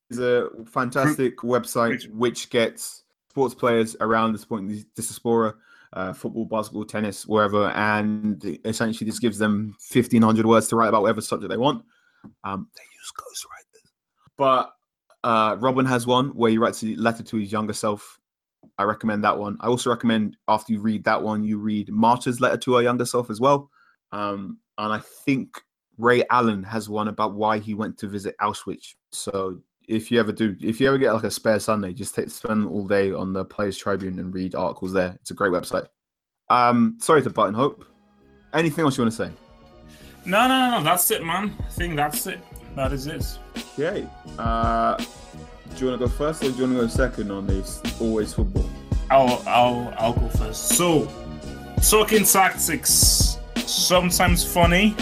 it's a fantastic website which gets sports players around the sport, diaspora, uh, football, basketball, tennis, wherever, and essentially this gives them fifteen hundred words to write about whatever subject they want. Um, they use ghostwriters, but uh, Robben has one where he writes a letter to his younger self. I recommend that one. I also recommend after you read that one, you read Marta's letter to her younger self as well. Um, and I think Ray Allen has one about why he went to visit Auschwitz. So if you ever do, if you ever get like a spare Sunday, just take, spend all day on the Players Tribune and read articles there. It's a great website. Um, sorry to button Hope. Anything else you want to say? No, no, no. That's it, man. I think that's it. That is it. Okay. Uh, do you want to go first or do you want to go second on this always football? I'll I'll I'll go first. So, talking tactics. Sometimes funny.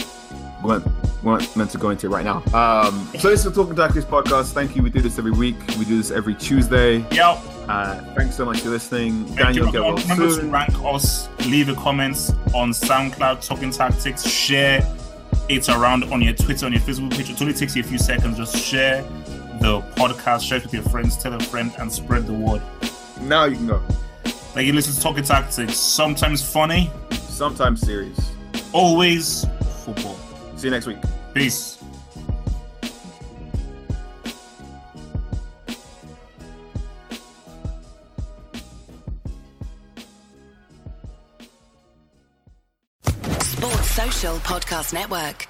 Weren't weren't meant to go into it right now. Um, so this is the Talking Tactics podcast. Thank you. We do this every week. We do this every Tuesday. Yep. Uh, thanks so much for listening. Thank Daniel, you. Remember soon. to rank us, leave a comment on SoundCloud, Talking Tactics, share it around on your Twitter, on your Facebook page. It only takes you a few seconds. Just share the podcast, share it with your friends, tell a friend, and spread the word. Now you can go. Like you listen to Talking Tactics, sometimes funny, Sometimes serious. always football. See you next week. Peace. Sports Social Podcast Network.